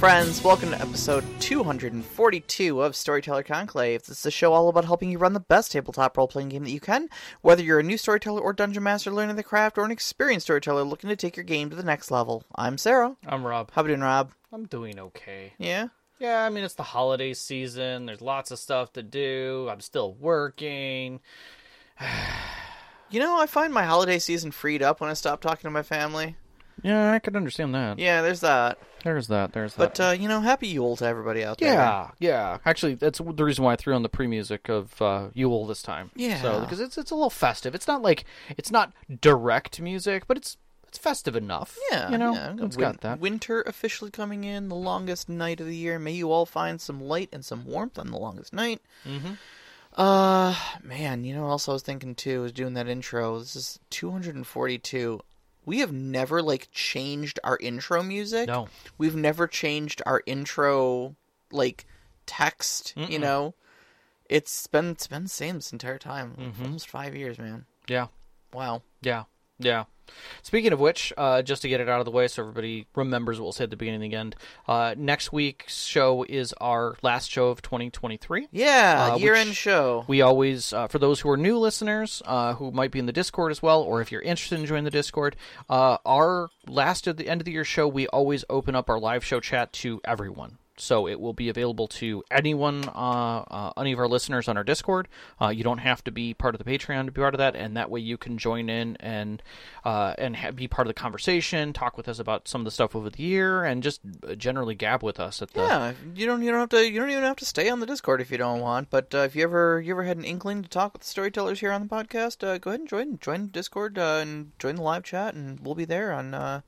friends. Welcome to episode 242 of Storyteller Conclave. This is a show all about helping you run the best tabletop role playing game that you can, whether you're a new storyteller or dungeon master learning the craft, or an experienced storyteller looking to take your game to the next level. I'm Sara. I'm Rob. How you doing, Rob? I'm doing okay. Yeah? Yeah, I mean it's the holiday season. There's lots of stuff to do. I'm still working. You know, I find my holiday season freed up when I stop talking to my family. Yeah, I could understand that. Yeah, there's that. There's that. There's But, that. uh, you know, happy Yule to everybody out there. yeah, yeah. Actually, that's the reason why I threw on the pre-music of uh, Yule this time. Yeah. So because it's it's a little festive. It's not like it's not direct music, but it's it's festive enough. Yeah, You know, yeah. it's Win- got that. Winter officially coming in, the longest night of the year. May you all find some light and some warmth on the longest night. Mm-hmm. Uh, man, you know what else I was thinking too was doing that intro. This is 242. We have never like changed our intro music. No. We've never changed our intro like text. You Mm-mm. know, it's been it's been the same this entire time. Mhm. Almost five years, man. Yeah. Wow. Yeah, yeah. Speaking of which, uh, just to get it out of the way so everybody remembers what we'll say at the beginning and the end, uh, next week's show is our last show of 2023. Yeah, Uh, year end show. We always, uh, for those who are new listeners, uh, who might be in the Discord as well, or if you're interested in joining the Discord, uh, our last of the end of the year show, we always open up our live show chat to everyone. So it will be available to anyone, uh, uh, any of our listeners on our Discord. Uh, you don't have to be part of the Patreon to be part of that, and that way you can join in and uh, and ha- be part of the conversation, talk with us about some of the stuff over the year, and just generally gab with us at the Yeah, you don't you don't have to you don't even have to stay on the Discord if you don't want. But if you ever you ever had an inkling to talk with the storytellers here on the podcast, go ahead and join join Discord and join the live chat, and we'll be there on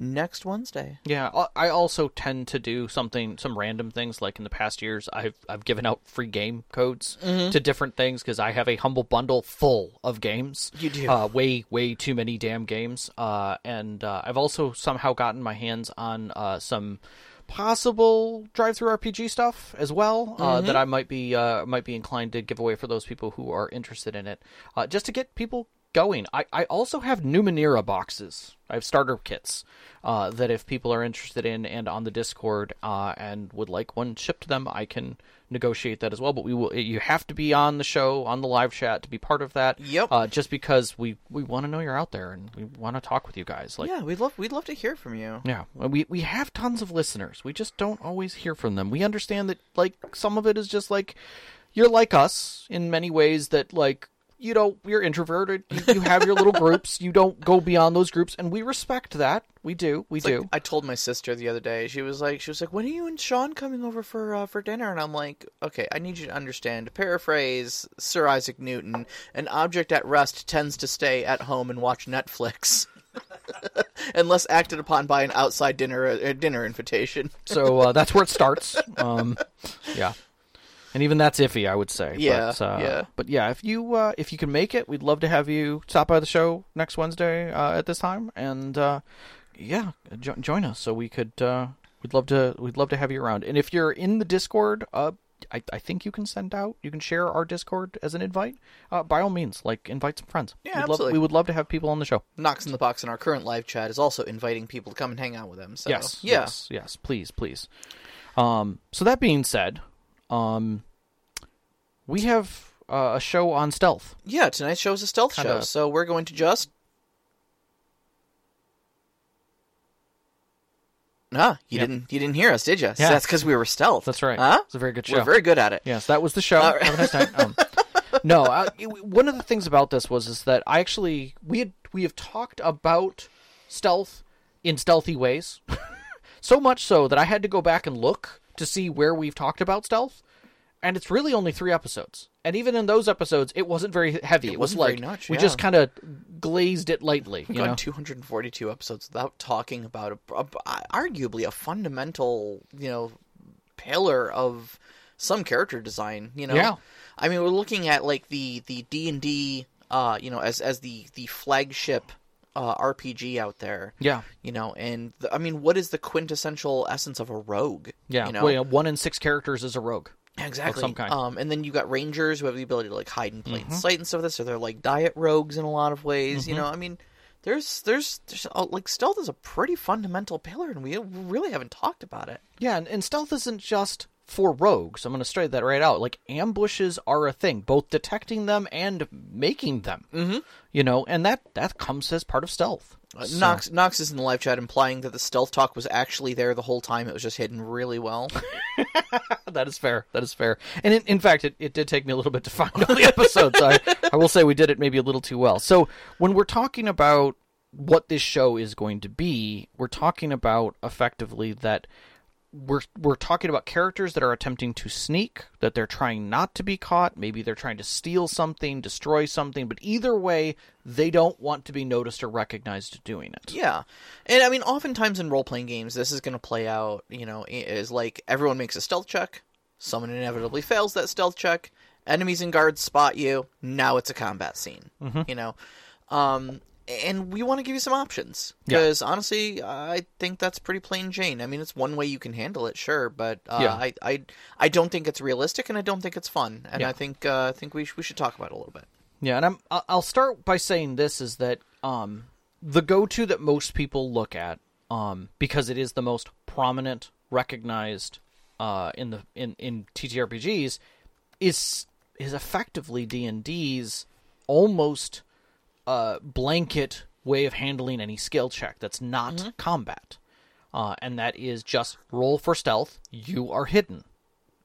next Wednesday. Yeah, I- also tend to do something, some random things. Like in the past years, I've I've given out free game codes Mm-hmm. to different things because I have a humble bundle full of games. You do. uh, way way too many damn games. Uh, and uh, I've also somehow gotten my hands on uh, some possible DriveThruRPG stuff as well uh, Mm-hmm. that I might be uh, might be inclined to give away for those people who are interested in it, uh, just to get people going. I, I also have Numenera boxes. I have starter kits uh, that if people are interested in and on the Discord uh, and would like one shipped to them, I can negotiate that as well. But we will. You have to be on the show on the live chat to be part of that. Yep. Uh, just because we we want to know you're out there and we want to talk with you guys. Like yeah, we'd love we'd love to hear from you. yeah, we we have tons of listeners. We just don't always hear from them. We understand that like some of it is just like you're like us in many ways that like you know you're introverted. You, you have your little groups. You don't go beyond those groups, and we respect that. We do. We It's like, do. I told my sister the other day. She was like, she was like, "When are you and Sean coming over for uh, for dinner?" And I'm like, "Okay, I need you to understand. To paraphrase Sir Isaac Newton, an object at rest tends to stay at home and watch Netflix." Unless acted upon by an outside dinner uh, dinner invitation. so uh, that's where it starts. Um, yeah. And even that's iffy, I would say. Yeah, but, uh, yeah. But yeah, if you uh, if you can make it, we'd love to have you stop by the show next Wednesday uh, at this time, and uh, yeah, jo- join us so we could. Uh, we'd love to. We'd love to have you around. And if you're in the Discord, uh, I, I think you can send out. You can share our Discord as an invite. Uh, by all means, like invite some friends. Yeah, We'd love, absolutely. we would love to have people on the show. Knox in the box in our current live chat is also inviting people to come and hang out with him. So Yes. yeah, Yes. Yes. Please. Please. Um, so that being said, um, we have uh, a show on stealth. yeah. Tonight's show is a stealth show, Kinda- so we're going to just. Ah, you Yep. didn't you didn't hear us, did you? Yeah. that's because we were stealth. That's right. Huh? It's a very good show. We're very good at it. Yes, that was the show. Right. Have a nice night. Um, no, it- one of the things about this was is that I actually we had we have talked about stealth in stealthy ways, so much so that I had to go back and look to see where we've talked about stealth, and it's really only three episodes. And even in those episodes, it wasn't very heavy. It, was wasn't like much, we yeah. just kind of glazed it lightly. We've You know? 242 episodes without talking about a, a, arguably a fundamental, you know, pillar of some character design. You know, Yeah. I mean, we're looking at like the the D and D, uh, you know, as as the the flagship uh, RPG out there. Yeah. You know, and the, I mean, what is the quintessential essence of a rogue? Yeah, you know, well, yeah, one in six characters is a rogue. Exactly. some kind. Um, and then you got rangers who have the ability to like hide in plain Mm-hmm. sight and stuff. Like this, so they're like diet rogues in a lot of ways. You know, I mean, there's there's, there's uh, like stealth is a pretty fundamental pillar, and we really haven't talked about it. Yeah, and, and stealth isn't just for rogues. I'm going to straight that right out. Like ambushes are a thing, both detecting them and making them. Mm-hmm. You know, and that that comes as part of stealth. Uh, Knox Knox is in the live chat implying that the stealth talk was actually there the whole time. It was just hidden really well. that is fair. That is fair. And in, in fact, it, it did take me a little bit to find all the episodes. I, I will say we did it maybe a little too well. So when we're talking about what this show is going to be, we're talking about effectively that we're we're talking about characters that are attempting to sneak, that they're trying not to be caught, maybe they're trying to steal something, destroy something, but either way, they don't want to be noticed or recognized doing it. Yeah, and I mean, oftentimes in role playing games, this is going to play out. You know, is like everyone makes a stealth check, someone inevitably fails that stealth check, enemies and guards spot you. Now it's a combat scene. Mm-hmm. You know, um, and we want to give you some options Yeah. because honestly, I think that's pretty plain Jane. I mean, it's one way you can handle it, sure, but uh, Yeah. I, I I don't think it's realistic, and I don't think it's fun, and Yeah. I think uh, I think we sh- we should talk about it a little bit. Yeah, and I'm I'll start by saying this is that um the go-to that most people look at um because it is the most prominent recognized uh in the in in TTRPGs is is effectively D&D's almost uh blanket way of handling any skill check that's not combat. Uh and that is just roll for stealth, you are hidden.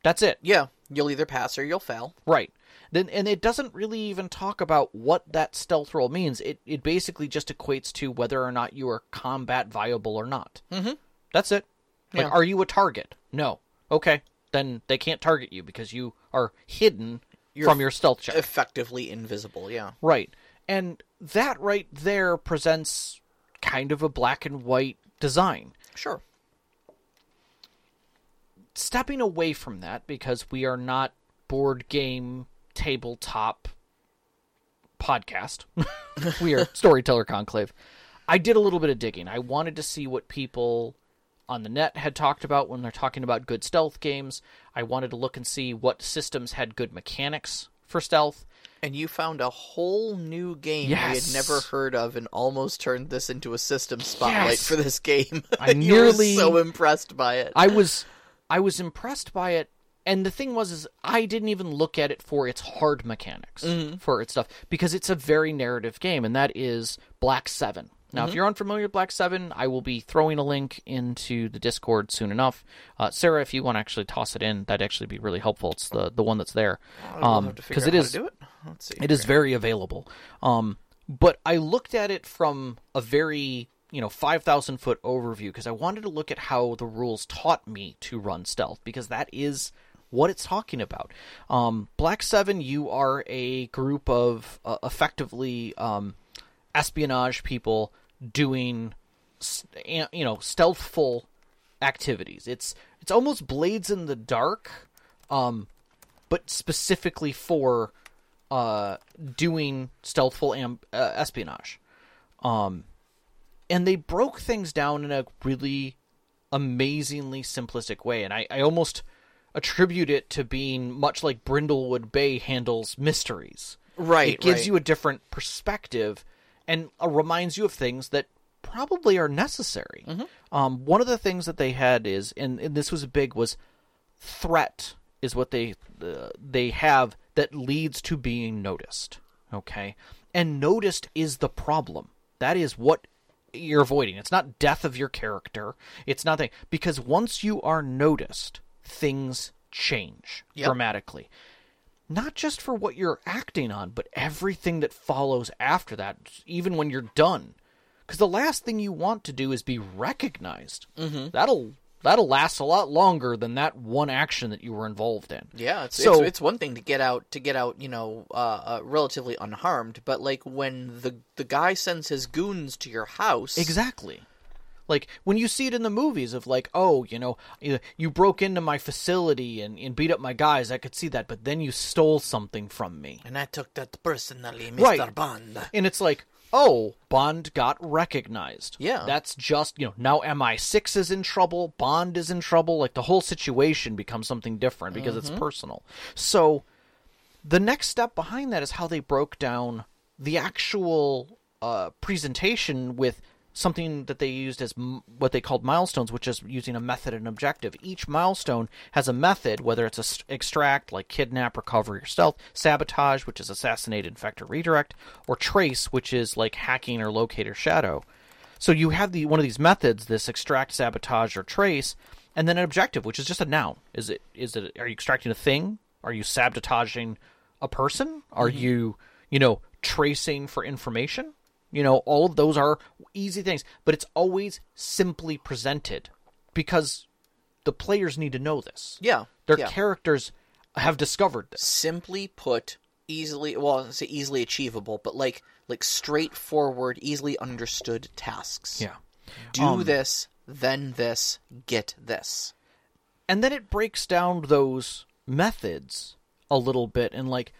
That's it. Yeah, you'll either pass or you'll fail. Right. Then and it doesn't really even talk about what that stealth roll means. It it basically just equates to whether or not you are combat viable or not. Mm-hmm. That's it. Like, Yeah. are you a target? No. Okay. Then they can't target you because you are hidden You're from your stealth check. Effectively invisible. Yeah. Right. And that right there presents kind of a black and white design. Sure. stepping away from that because we are not board game tabletop podcast. we are storyteller conclave. I did a little bit of digging. I wanted to see what people on the net had talked about when they're talking about good stealth games. I wanted to look and see what systems had good mechanics for stealth. And you found a whole new game we had never heard of and almost turned this into a system spotlight Yes. for this game. I you nearly- so impressed by it. I was I was impressed by it and the thing was is I didn't even look at it for its hard mechanics mm-hmm. for its stuff because it's a very narrative game and that is Black 7. Now, if you're unfamiliar with Black 7, I will be throwing a link into the Discord soon enough. Uh, Sara, if you want to actually toss it in, that'd actually be really helpful. It's the, the one that's there. We'll Um, have to figure 'cause out it how is to do it. Let's see. it is very available. Um, but I looked at it from a very you know five thousand foot overview because I wanted to look at how the rules taught me to run stealth because that is what it's talking about. Um, Black Seven, you are a group of uh, effectively um, espionage people doing you know stealthful activities. It's it's almost Blades in the Dark, um, but specifically for uh, doing stealthful am- uh, espionage. Um, and they broke things down in a really amazingly simplistic way, and I, I almost attribute it to being much like Brindlewood Bay handles mysteries. Right, It gives right. you a different perspective and uh, reminds you of things that probably are necessary. Mm-hmm. Um, one of the things that they had is, and, and this was big, was threat is what they uh, they have that leads to being noticed. Okay, and noticed is the problem. That is what you're avoiding. It's not death of your character. It's nothing because once you are noticed, things change Yep. dramatically. Not just for what you're acting on, but everything that follows after that, even when you're done. Because the last thing you want to do is be recognized. Mm-hmm. That'll that'll last a lot longer than that one action that you were involved in. Yeah, it's, So- it's it's one thing to get out to get out, you know, uh, uh, relatively unharmed, but like when the the guy sends his goons to your house, Exactly. Like when you see it in the movies of like, oh, you know, you- broke into my facility and, and beat up my guys, I could see that, but then you stole something from me. and I took that personally, Mr. Right. Bond. And it's like, oh, Bond got recognized. Yeah. That's just, you know, now MI6 is in trouble, Bond is in trouble. Like the whole situation becomes something different because it's personal. So the next step behind that is how they broke down the actual uh, presentation with something that they used as m- what they called milestones, which is using a method and objective. Each milestone has a method, whether it's a st- extract, like kidnap, recovery, or stealth, sabotage, which is assassinate, infect, or redirect, or trace, which is like hacking or locate or shadow. So you have the one of these methods, this extract, sabotage, or trace, and then an objective, which is just a noun. Is it is it are you extracting a thing? Are you sabotaging a person? Are mm-hmm. you you know tracing for information? You know, all of those are easy things, but it's always simply presented because the players need to know this. Yeah. Their yeah. characters have discovered this. simply put, easily well, I say easily achievable, but like like straightforward, easily understood tasks. Yeah. Do Um, this, then this, get this. and then it breaks down those methods a little bit and like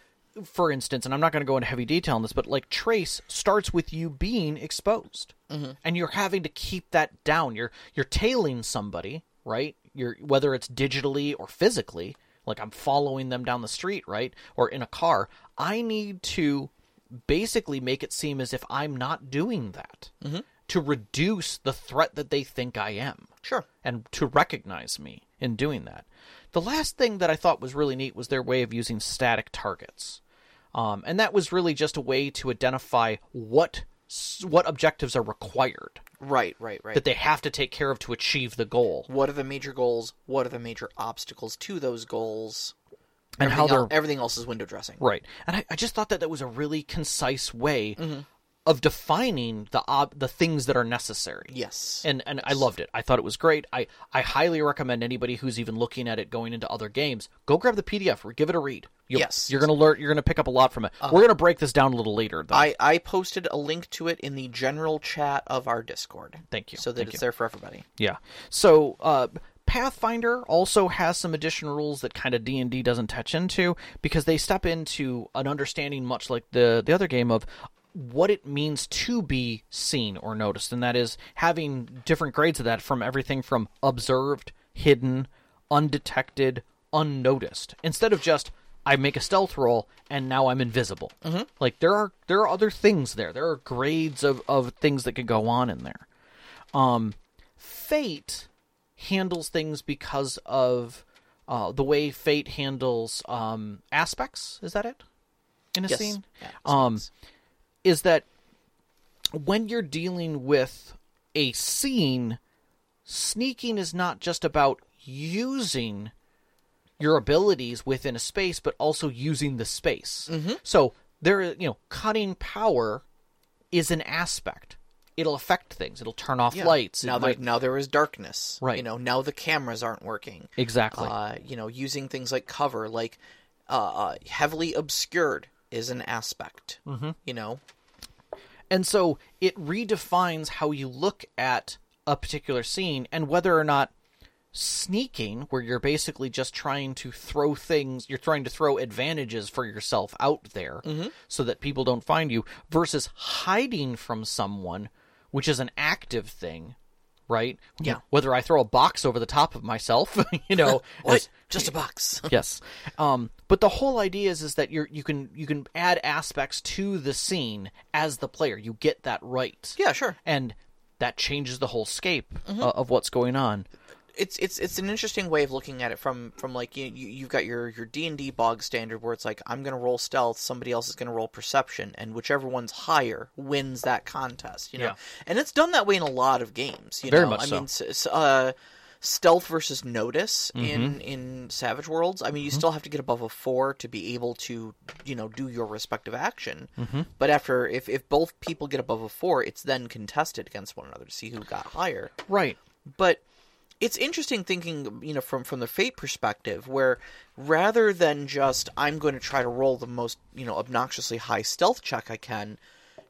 for instance and i'm not going to go into heavy detail on this but like trace starts with you being exposed. Mm-hmm. And you're having to keep that down. You're you're tailing somebody right? You're whether it's digitally or physically like i'm following them down the street right? Or in a car. I need to basically make it seem as if i'm not doing that mm-hmm. to reduce the threat that they think i am. Sure. and to recognize me in doing that. The last thing that I thought was really neat was their way of using static targets, um, and that was really just a way to identify what what objectives are required Right, right, right. that they have to take care of to achieve the goal, what are the major goals? What are the major obstacles to those goals? and how Everything they're el- everything else is window dressing. right. And I, I just thought that that was a really concise way Mm-hmm. Of defining the ob- the things that are necessary. Yes. and and I loved it. I thought it was great. I I highly recommend anybody who's even looking at it going into other games go grab the PDF or give it a read. You'll, Yes. you're gonna learn. You're gonna pick up a lot from it. We're gonna break this down a little later. Though. I, I posted a link to it in the general chat of our Discord. Thank you. So that Thank it's you. there for everybody. Yeah. So uh, Pathfinder also has some additional rules that kind of D and D doesn't touch into because they step into an understanding much like the the other game of what it means to be seen or noticed, and that is having different grades of that from everything from observed, hidden, undetected, unnoticed, instead of just I make a stealth roll and now I'm invisible. Mm-hmm. Like there are there are other things there. There are grades of, of things that could go on in there. Um, Fate handles things because of uh, the way Fate handles um, aspects. Is that it? In a Yes. scene, Yeah, um. Is that when you're dealing with a scene, sneaking is not just about using your abilities within a space, but also using the space. Mm-hmm. So there, you know, cutting power is an aspect. It'll affect things. It'll turn off Yeah. lights. Now, might- there, now there is darkness. Right. You know, now the cameras aren't working. exactly. Uh, you know, using things like cover, like uh, uh, heavily obscured, is an aspect. Mm-hmm. You know, And so it redefines how you look at a particular scene and whether or not sneaking, where you're basically just trying to throw things, you're trying to throw advantages for yourself out there so that people don't find you, versus hiding from someone, which is an active thing. Right? Yeah. Whether I throw a box over the top of myself, you know, what? as- Just a box. yes. Um, but the whole idea is is that you're you can you can add aspects to the scene as the player. You get that right. yeah, sure. And that changes the whole scape Mm-hmm. uh, of what's going on. it's it's it's an interesting way of looking at it from from like you, you you've got your your D and D bog standard where it's like I'm gonna roll stealth, somebody else is gonna roll perception, and whichever one's higher wins that contest. You know, Yeah. and it's done that way in a lot of games. You Very know, much I so. mean, uh, stealth versus notice Mm-hmm. in in Savage Worlds. I mean, you still have to get above a four to be able to you know do your respective action. Mm-hmm. But after if if both people get above a four, it's then contested against one another to see who got higher Right. but it's interesting thinking you know from from the fate perspective where rather than just i'm going to try to roll the most you know obnoxiously high stealth check i can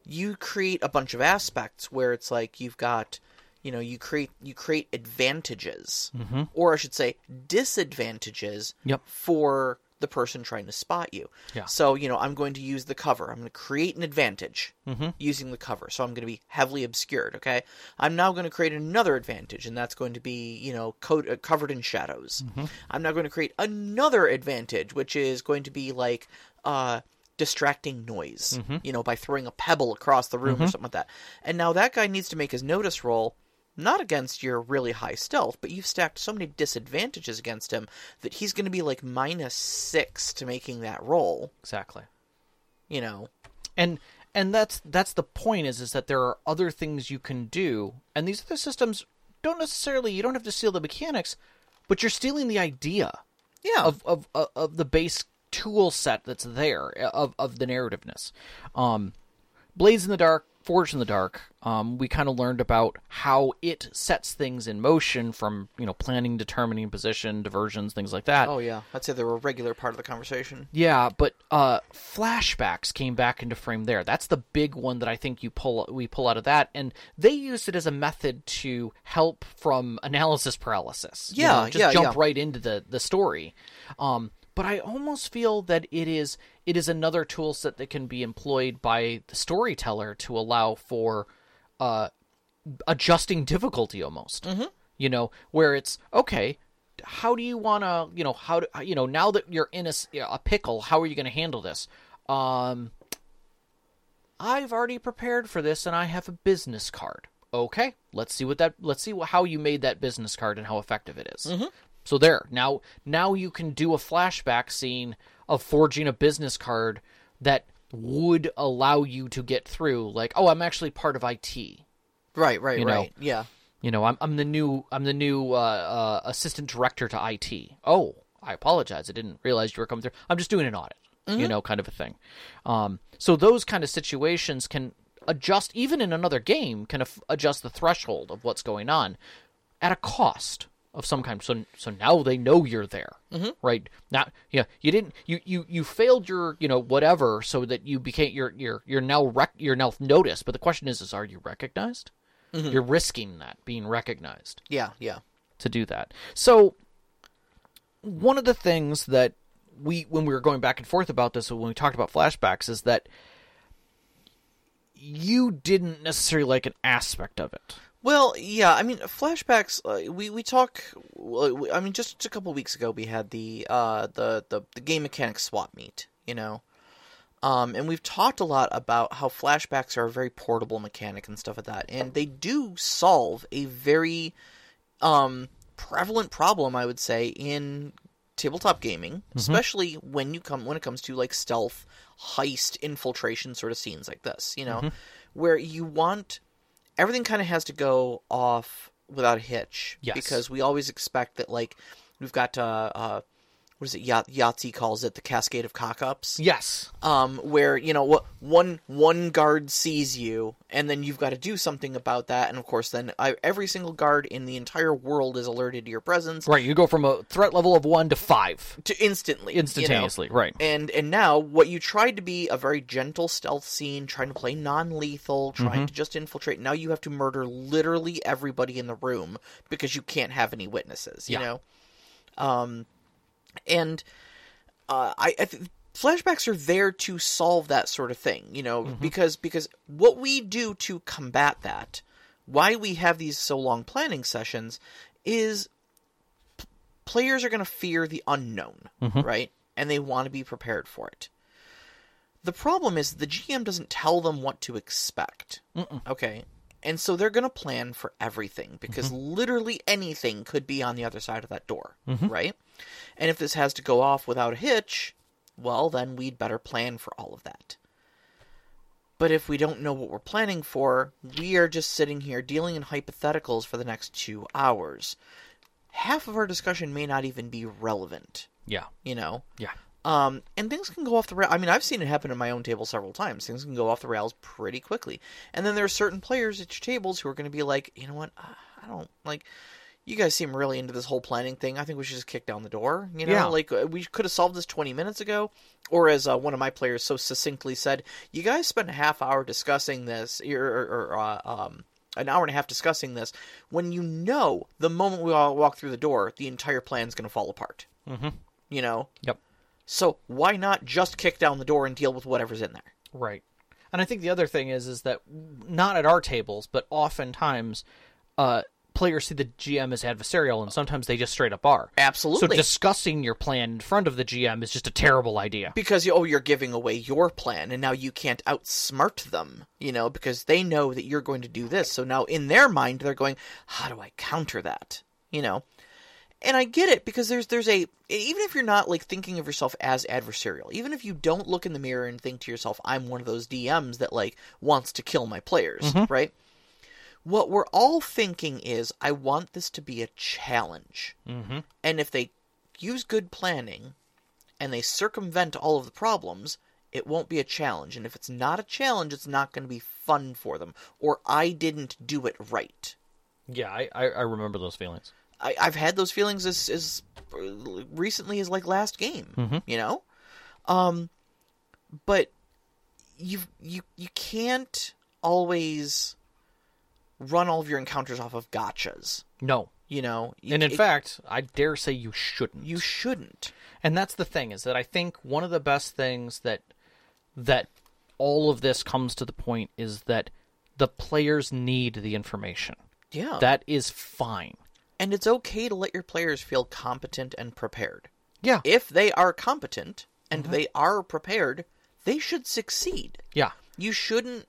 you create a bunch of aspects where it's like you've got you know you create you create advantages. Or i should say disadvantages Yep. for the person trying to spot you. Yeah. so you know i'm going to use the cover. I'm going to create an advantage using the cover. So i'm going to be heavily obscured okay? I'm now going to create another advantage and that's going to be you know co- uh, covered in shadows. I'm now going to create another advantage which is going to be like uh distracting noise, Mm-hmm. you know, by throwing a pebble across the room or something like that. And now that guy needs to make his notice roll not against your really high stealth, but you've stacked so many disadvantages against him that he's going to be like minus six to making that roll. Exactly. You know, and and that's that's the point is is that there are other things you can do and these other systems don't necessarily you don't have to steal the mechanics but you're stealing the idea yeah, of of of, of the base tool set that's there of of the narrativeness um Blades in the Dark Forged in the Dark um we kind of learned about how it sets things in motion from you know planning determining position diversions things like that oh yeah, I'd say they were a regular part of the conversation. yeah, but uh, flashbacks came back into frame there. That's the big one that I think you pull we pull out of that, and they used it as a method to help from analysis paralysis. You Yeah, know, just yeah, jump yeah. right into the the story. Um, but I almost feel that it is it is another tool set that can be employed by the storyteller to allow for uh, adjusting difficulty almost. Mm-hmm. You know, where it's okay. How do you want to, you know, how do you know now that you're in a pickle? How are you going to handle this? Um, I've already prepared for this, and I have a business card. Okay, let's see what that. Let's see how you made that business card and how effective it is. So there, now now you can do a flashback scene of forging a business card that would allow you to get through. Like, oh, I'm actually part of IT. Right, right, You know. right. Yeah, You know, I'm I'm the new I'm the new uh, uh, assistant director to IT. Oh, I apologize. I didn't realize you were coming through. I'm just doing an audit. You know, kind of a thing. Um, so those kind of situations can adjust, even in another game, can adjust the threshold of what's going on at a cost of some kind. So so now they know you're there, mm-hmm. right? Now, yeah, you didn't you you you failed your you know whatever, so that you became you're you're you're now rec- you're now noticed. But the question is, is are you recognized? You're risking that being recognized yeah, yeah. to do that. So one of the things that we when we were going back and forth about this when we talked about flashbacks is that you didn't necessarily like an aspect of it. Well, yeah, I mean, flashbacks. Uh, we we talk. we- I mean, just a couple weeks ago, we had the uh the the, the game mechanics swap meet. You know, um, and we've talked a lot about how flashbacks are a very portable mechanic and stuff like that, and they do solve a very um prevalent problem, I would say, in tabletop gaming, especially when you come when it comes to like stealth, heist, infiltration sort of scenes like this. You know, where you want everything kind of has to go off without a hitch Yes. because we always expect that like we've got uh, uh what is it Yah- Yahtzee calls it the cascade of cock-ups Yes. um where you know what one one guard sees you and then you've got to do something about that and of course then I, every single guard in the entire world is alerted to your presence Right, you go from a threat level of 1 to 5 to instantly you know? instantaneously, right. And and now what you tried to be a very gentle stealth scene, trying to play non-lethal, trying to just infiltrate. Now you have to murder literally everybody in the room because you can't have any witnesses. You Yeah. know, um, and uh, I, I th- flashbacks are there to solve that sort of thing. You know, mm-hmm. because because what we do to combat that, why we have these so long planning sessions, is players are going to fear the unknown, mm-hmm. right? And they want to be prepared for it. The problem is the GM doesn't tell them what to expect. Okay. And so they're going to plan for everything because mm-hmm. literally anything could be on the other side of that door, right? And if this has to go off without a hitch, well, then we'd better plan for all of that. But if we don't know what we're planning for, we are just sitting here dealing in hypotheticals for the next two hours. Half of our discussion may not even be relevant, Yeah. you know? Yeah. Um, and things can go off the rail. I mean, I've seen it happen at my own table several times. Things can go off the rails pretty quickly. And then there are certain players at your tables who are going to be like, you know what? Uh, I don't like. You guys seem really into this whole planning thing. I think we should just kick down the door. You know, Yeah. like uh, we could have solved this twenty minutes ago. Or as uh, one of my players so succinctly said, "You guys spent a half hour discussing this, or, or, or uh, um, an hour and a half discussing this, when you know the moment we all walk through the door, the entire plan's going to fall apart." Mm-hmm. You know, Yep. so why not just kick down the door and deal with whatever's in there? Right. And I think the other thing is is that not at our tables, but oftentimes uh players see the GM as adversarial, and sometimes they just straight up are. Absolutely. So discussing your plan in front of the GM is just a terrible idea. because oh you're giving away your plan and now you can't outsmart them you know because they know that you're going to do this so now in their mind they're going how do i counter that you know and i get it because there's there's a even if you're not like thinking of yourself as adversarial even if you don't look in the mirror and think to yourself i'm one of those dms that like wants to kill my players mm-hmm. right what we're all thinking is i want this to be a challenge Mm-hmm. and if they use good planning and they circumvent all of the problems, it won't be a challenge. And if it's not a challenge, it's not going to be fun for them. Or I didn't do it right. Yeah, I, I, I remember those feelings. I, I've had those feelings as, as recently as like last game, Mhm. you know. Um, but you you you can't always run all of your encounters off of gotchas. No. You know, And in It- fact, I dare say you shouldn't. you shouldn't. And that's the thing is that I think one of the best things that that all of this comes to the point is that the players need the information. Yeah, That is fine. and it's okay to let your players feel competent and prepared. Yeah. if they are competent and Mm-hmm. they are prepared, they should succeed. Yeah. You shouldn't.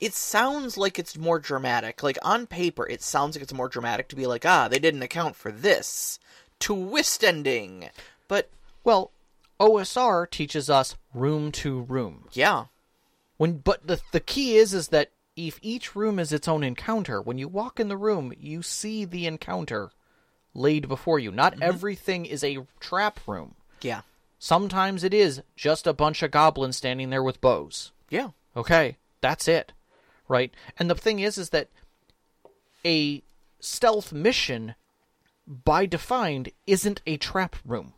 It sounds like it's more dramatic. Like on paper, it sounds like it's more dramatic to be like, ah, they didn't account for this twist ending. But Well, OSR teaches us room to room. yeah, When but the the key is is that if each room is its own encounter, when you walk in the room, you see the encounter laid before you. Not everything is a trap room. yeah, Sometimes it is just a bunch of goblins standing there with bows. yeah, Okay, that's it. Right? And the thing is is that a stealth mission by defined isn't a trap room.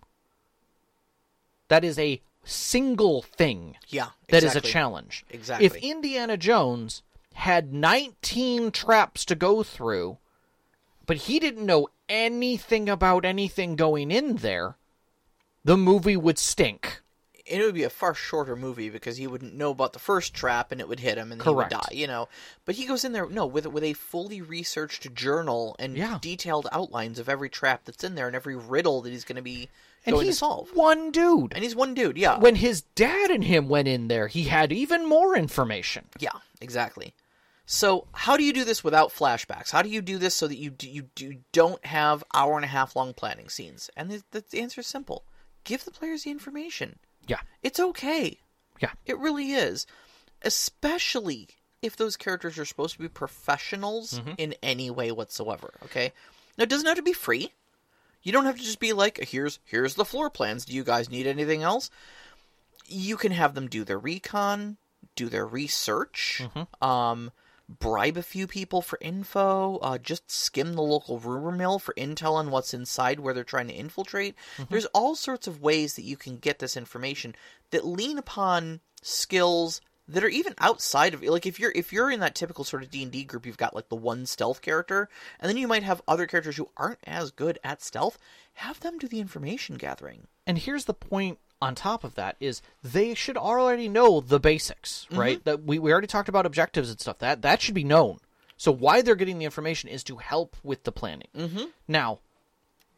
That is a single thing yeah. that is a challenge. Exactly. If Indiana Jones had 19 traps to go through, but he didn't know anything about anything going in there, the movie would stink. It would be a far shorter movie because he wouldn't know about the first trap and it would hit him and Correct. he would die, you know. But he goes in there no with with a fully researched journal and Yeah. detailed outlines of every trap that's in there and every riddle that he's going to be And going he's to solve. one dude. And he's one dude, yeah. When his dad and him went in there, he had even more information. Yeah, exactly. So, how do you do this without flashbacks? How do you do this so that you do, you, do, don't have hour and a half long planning scenes? And the, the answer is simple: give the players the information. Yeah. It's okay. Yeah. It really is, especially if those characters are supposed to be professionals Mm-hmm. in any way whatsoever. Okay, now it doesn't have to be free. You don't have to just be like, here's here's the floor plans. Do you guys need anything else? You can have them do their recon, do their research, Mm-hmm. um, bribe a few people for info, uh, just skim the local rumor mill for intel on what's inside where they're trying to infiltrate. Mm-hmm. There's all sorts of ways that you can get this information that lean upon skills that are even outside of like if you're if you're in that typical sort of D&D group you've got like the one stealth character and then you might have other characters who aren't as good at stealth have them do the information gathering And here's the point on top of that is they should already know the basics, right? That we, we already talked about objectives and stuff. That that should be known. So why they're getting the information is to help with the planning. Mm-hmm. Now,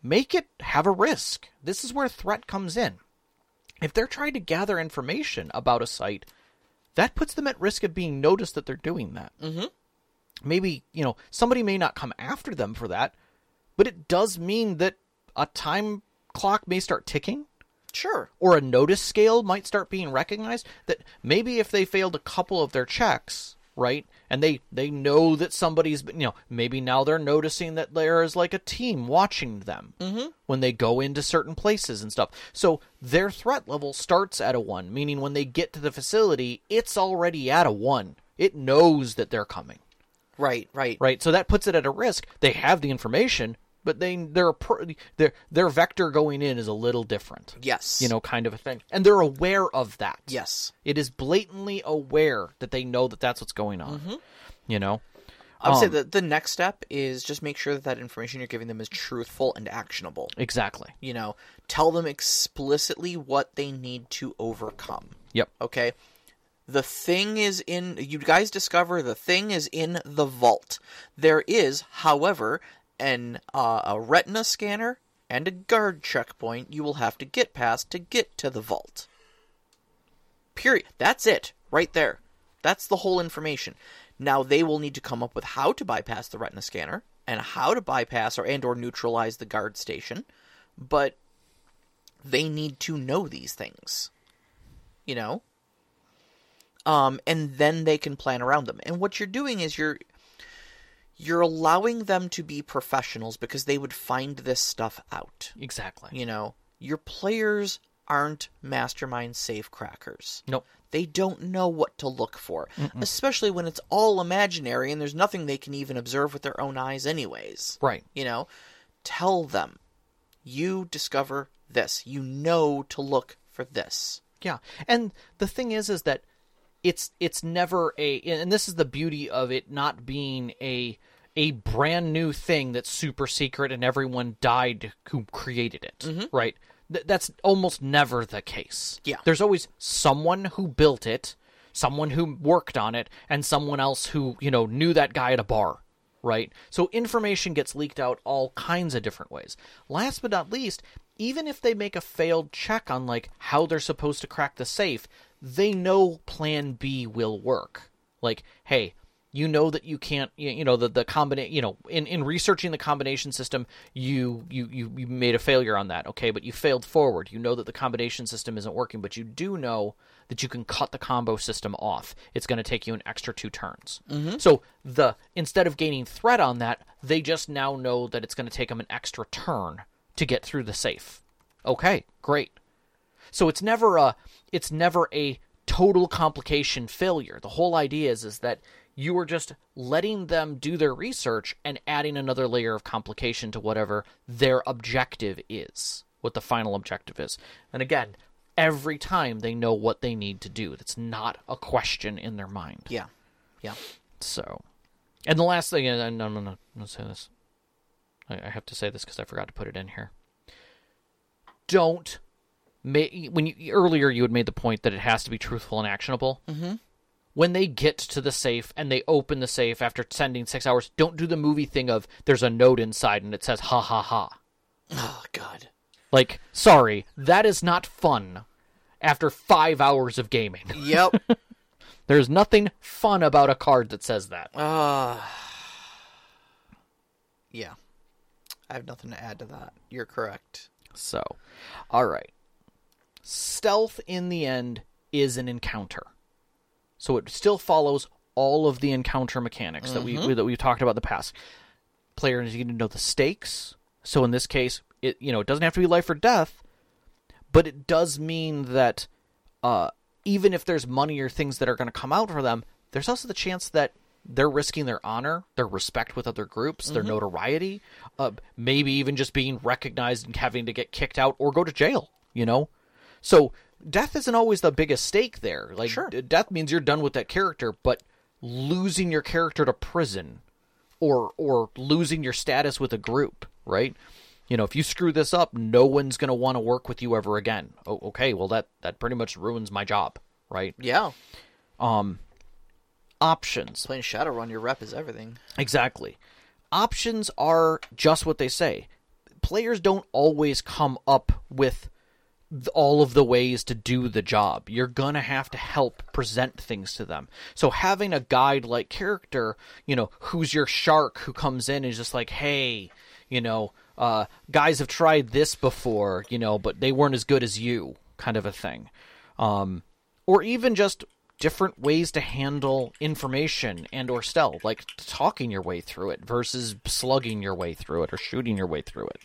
make it have a risk. This is where threat comes in. If they're trying to gather information about a site, that puts them at risk of being noticed that they're doing that. Mm-hmm. Maybe you know somebody may not come after them for that, but it does mean that a time clock may start ticking sure or a notice scale might start being recognized that maybe if they failed a couple of their checks right and they they know that somebody's you know maybe now they're noticing that there is like a team watching them mm-hmm. when they go into certain places and stuff so their threat level starts at a one meaning when they get to the facility it's already at a one it knows that they're coming right right right? So that puts it at a risk. They have the information, but they their their their vector going in is a little different. yes You know, kind of a thing, and they're aware of that. yes it is blatantly aware that they know that that's what's going on. Mm-hmm. You know, I would say Um, that the next step is just make sure that that information you're giving them is truthful and actionable. exactly. You know, tell them explicitly what they need to overcome. Yep. Okay? The thing is in you guys discover the thing is in the vault. There is, however, an uh, a retina scanner and a guard checkpoint you will have to get past to get to the vault. Period. That's it, right there. That's the whole information. Now they will need to come up with how to bypass the retina scanner and how to bypass or and or neutralize the guard station, but they need to know these things. You know? Um and then they can plan around them. And what you're doing is you're you're allowing them to be professionals because they would find this stuff out. Exactly. You know, your players aren't mastermind safe crackers. Nope. They don't know what to look for, especially when it's all imaginary and there's nothing they can even observe with their own eyes, anyways. Right. You know, tell them you discover this. You know to look for this. Yeah, and the thing is, is that it's it's never a, and this is the beauty of it not being a a brand new thing that's super secret and everyone died who created it, mm-hmm. right? Th- that's almost never the case. Yeah. there's always someone who built it, someone who worked on it, and someone else who you know knew that guy at a bar. Right? So information gets leaked out all kinds of different ways. Last but not least, even if they make a failed check on like how they're supposed to crack the safe, they know plan B will work. Like, hey, you know that you can't you, know the the combination you know in, in researching the combination system you, you you you made a failure on that okay? But you failed forward. You know that the combination system isn't working but you do know that you can cut the combo system off. It's going to take you an extra two turns. Mm-hmm. So the instead of gaining threat on that they just now know that it's going to take them an extra turn to get through the safe. Okay great so it's never a it's never a total complication failure. The whole idea is is that you are just letting them do their research and adding another layer of complication to whatever their objective is, what the final objective is. And again, every time they know what they need to do. It's not a question in their mind. Yeah. Yeah. So, and the last thing, and no, no, no, I'm gonna say this. I, I have to say this because I forgot to put it in here. Don't when you earlier you had made the point that it has to be truthful and actionable. Mm-hmm. When they get to the safe and they open the safe after sending six hours, don't do the movie thing of there's a note inside and it says ha ha ha. Oh God. Like, sorry, that is not fun. After five hours of gaming, Yep. there's nothing fun about a card that says that. uh, yeah. I have nothing to add to that. You're correct. So, all right. Stealth in the end is an encounter. So it still follows all of the encounter mechanics that we that we've talked about in the past. Players need to know the stakes. So in this case, it you know, it doesn't have to be life or death, but it does mean that uh, even if there's money or things that are going to come out for them, there's also the chance that they're risking their honor, their respect with other groups, their notoriety, uh, maybe even just being recognized and having to get kicked out or go to jail. You know, so death isn't always the biggest stake there. Like Sure. death means you're done with that character, but losing your character to prison or or losing your status with a group, right? You know, if you screw this up, no one's going to want to work with you ever again. Oh, okay, well that that pretty much ruins my job, right? Yeah. Um Options. Playing Shadowrun, your rep is everything. Exactly. Options are just what they say. Players don't always come up with th- all of the ways to do the job. You're going to have to help present things to them. So having a guide like character, you know, who's your shark who comes in and is just like, "Hey, you know, uh, guys have tried this before, you know, but they weren't as good as you," kind of a thing. Um, or even just different ways to handle information and or stealth like talking your way through it versus slugging your way through it or shooting your way through it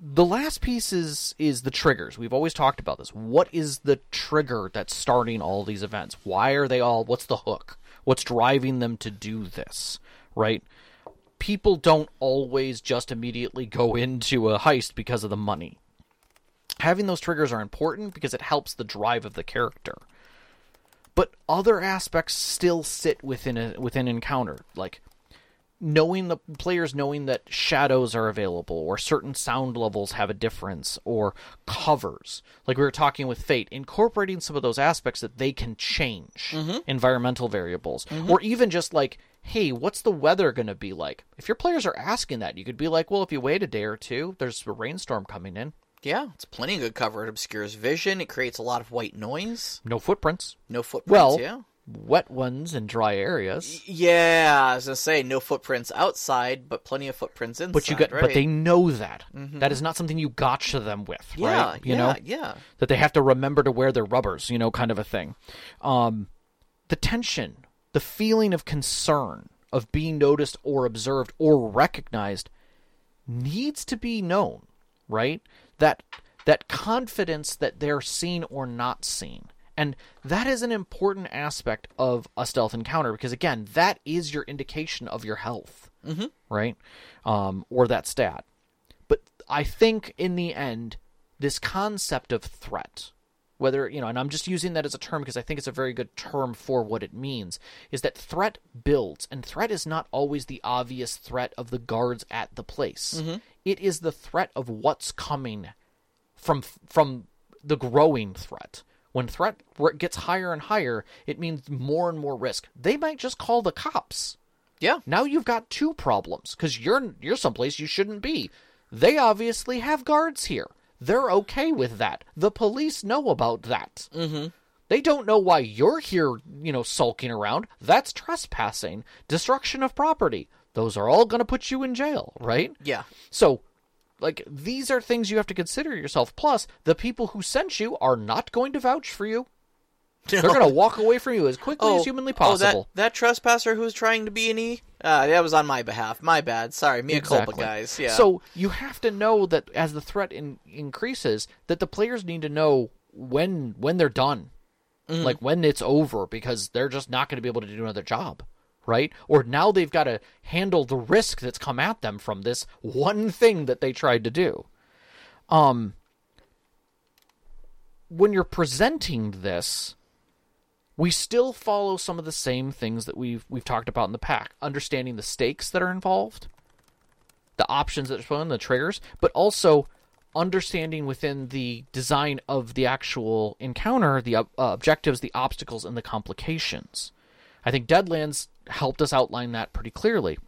the last piece is is the triggers. We've always talked about this. What is the trigger that's starting all these events? Why are they all what's the hook? What's driving them to do this right? People don't always just immediately go into a heist because of the money. Having those triggers are important because it helps the drive of the character. But other aspects still sit within a within encounter. Like knowing the players knowing that shadows are available or certain sound levels have a difference or covers like we were talking with fate incorporating some of those aspects that they can change mm-hmm. environmental variables mm-hmm. or even just like hey, what's the weather going to be like? If your players are asking that, you could be like, well, if you wait a day or two, there's a rainstorm coming in. Yeah, it's plenty of good cover. It obscures vision. It creates a lot of white noise. No footprints. No footprints. Well, yeah. Wet ones in dry areas. Yeah, I was gonna say no footprints outside, but plenty of footprints inside. But you get, right? but they know that. That is not something you gotcha them with, yeah, right? You yeah, know yeah. that they have to remember to wear their rubbers, you know, kind of a thing. Um, the tension, the feeling of concern of being noticed or observed or recognized needs to be known, right? That that confidence that they're seen or not seen. And that is an important aspect of a stealth encounter because again, that is your indication of your health, mm-hmm. right? Um, or that stat. But I think in the end, this concept of threat, whether you know, and I'm just using that as a term because I think it's a very good term for what it means, is that threat builds, and threat is not always the obvious threat of the guards at the place. It is the threat of what's coming from from the growing threat. When threat gets higher and higher, it means more and more risk. They might just call the cops. Yeah. Now you've got two problems because you're you're someplace you shouldn't be. They obviously have guards here. They're okay with that. The police know about that. Mm-hmm. They don't know why you're here, you know, sulking around. That's trespassing, destruction of property. Those are all going to put you in jail, right? Yeah. So, like, these are things you have to consider yourself. Plus, the people who sent you are not going to vouch for you. They're going to walk away from you as quickly as humanly possible. Oh, that, that trespasser who's trying to be an E? Uh, that was on my behalf. My bad. Sorry. Mea culpa, guys. Yeah. So you have to know that as the threat in, increases, that the players need to know when when they're done, Mm-hmm. like when it's over, because they're just not going to be able to do another job, right? Or now they've got to handle the risk that's come at them from this one thing that they tried to do. Um, when you're presenting this, we still follow some of the same things that we've we've talked about in the pack, understanding the stakes that are involved, the options that are shown, the triggers, but also understanding within the design of the actual encounter the uh, objectives, the obstacles, and the complications. I think Deadlands helped us outline that pretty clearly.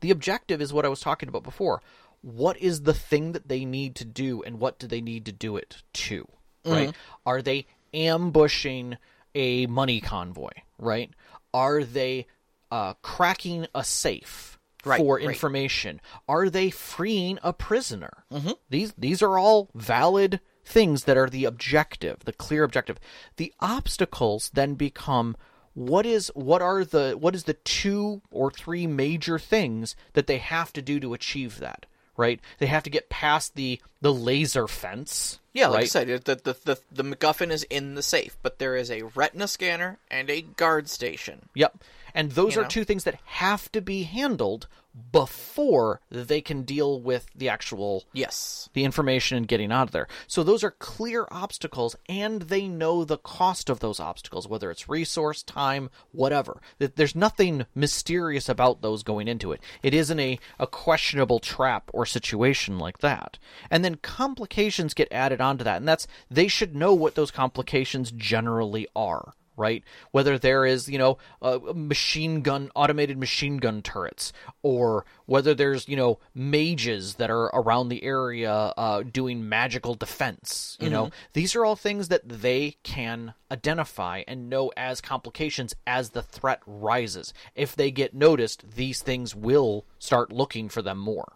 The objective is what I was talking about before. What is the thing that they need to do, and what do they need to do it to? Right? Are they ambushing a money convoy? Right? Are they uh, cracking a safe? Right, for right. information? Are they freeing a prisoner? Mm-hmm. These these are all valid things that are the objective, the clear objective. The obstacles then become what is what are the what is the two or three major things that they have to do to achieve that? Right? They have to get past the the laser fence. yeah, like I said, the, the the the MacGuffin is in the safe, but there is a retina scanner and a guard station. Yep. And those You are know? two things that have to be handled before they can deal with the actual Yes. the information and getting out of there. So those are clear obstacles and they know the cost of those obstacles, whether it's resource, time, whatever. There's nothing mysterious about those going into it. It isn't a, a questionable trap or situation like that. And then complications get added onto that, and that's they should know what those complications generally are right? Whether there is, you know, uh, machine gun, automated machine gun turrets, or whether there's, you know, mages that are around the area uh, doing magical defense. You know, these are all things that they can identify and know as complications as the threat rises. If they get noticed, these things will start looking for them more,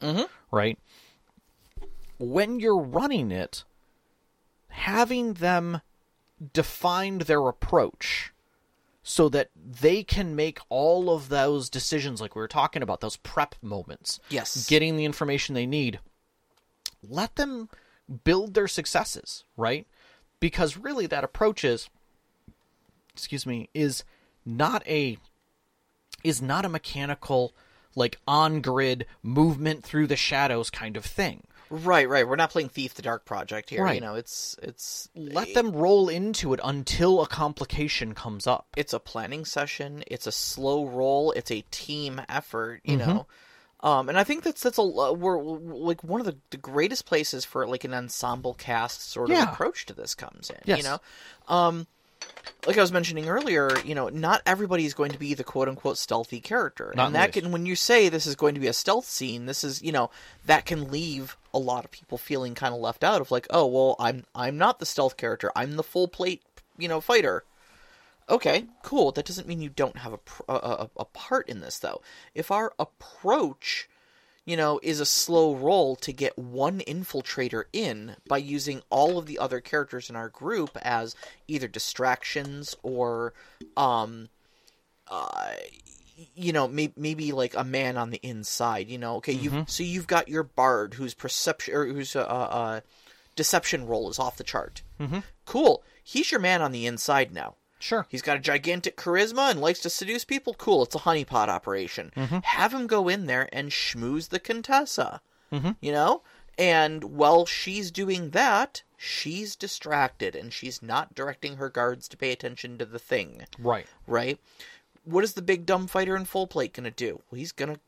right? When you're running it, having them defined their approach so that they can make all of those decisions like we were talking about those prep moments Yes. getting the information they need. Let them build their successes right? Because really that approach is excuse me is not a is not a mechanical like on grid movement through the shadows kind of thing Right, right. We're not playing Thief the Dark Project here. Right. You know, it's it's let them roll into it until a complication comes up it's a planning session. It's a slow roll. It's a team effort. You Mm-hmm. know, um, and I think that's that's a we're, we're- like one of the, the greatest places for like an ensemble cast sort of Yeah. approach to this comes in. Yes. You know, um, like I was mentioning earlier, you know, not everybody is going to be the quote unquote stealthy character. Not and that the can when you say this is going to be a stealth scene, this is, you know, that can leave a lot of people feeling kind of left out of like, "Oh, well, I'm I'm not the stealth character. I'm the full plate, you know, fighter." Okay, cool. That doesn't mean you don't have a a, a, part in this though. If our approach you know, is a slow roll to get one infiltrator in by using all of the other characters in our group as either distractions or, um, uh, you know, maybe, maybe like a man on the inside. You know, okay, you so you've got your bard whose perception or whose uh, uh, deception roll is off the chart. Mm-hmm. Cool. He's your man on the inside now. Sure. He's got a gigantic charisma and likes to seduce people. Cool, it's a honeypot operation. Have him go in there and schmooze the Contessa. You know? And while she's doing that, she's distracted and she's not directing her guards to pay attention to the thing, Right. right? What is the big dumb fighter in full plate going to do? Well, he's going to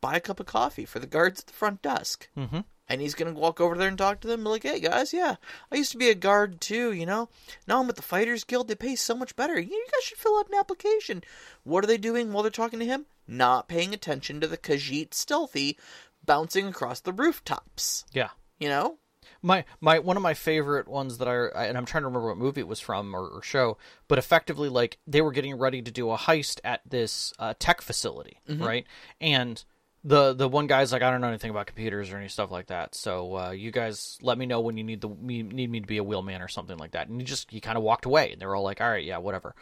buy a cup of coffee for the guards at the front desk. Mm-hmm. And he's going to walk over there and talk to them and be like, hey, guys, yeah, I used to be a guard too, you know? Now I'm with the Fighters Guild. They pay so much better. You you guys should fill out an application. What are they doing while they're talking to him? Not paying attention to the Khajiit stealthy bouncing across the rooftops. Yeah. You know? My my one of my favorite ones that I and I'm trying to remember what movie it was from or, or show, but effectively like they were getting ready to do a heist at this uh, tech facility, right? And the the one guy's like, I don't know anything about computers or any stuff like that, so uh, you guys let me know when you need the need me to be a wheelman or something like that. And he just he kind of walked away, and they were all like, all right, yeah, whatever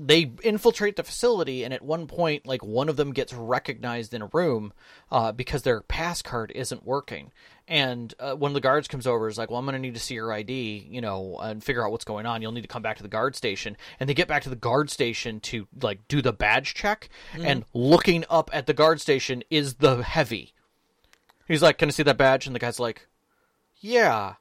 they infiltrate the facility and at one point like one of them gets recognized in a room uh, because their pass card isn't working. And uh, one of the guards comes over is like well i'm going to need to see your id you know and figure out what's going on. You'll need to come back to the guard station. And they get back to the guard station to like do the badge check and looking up at the guard station is the heavy. He's like can i see that badge? And the guy's like yeah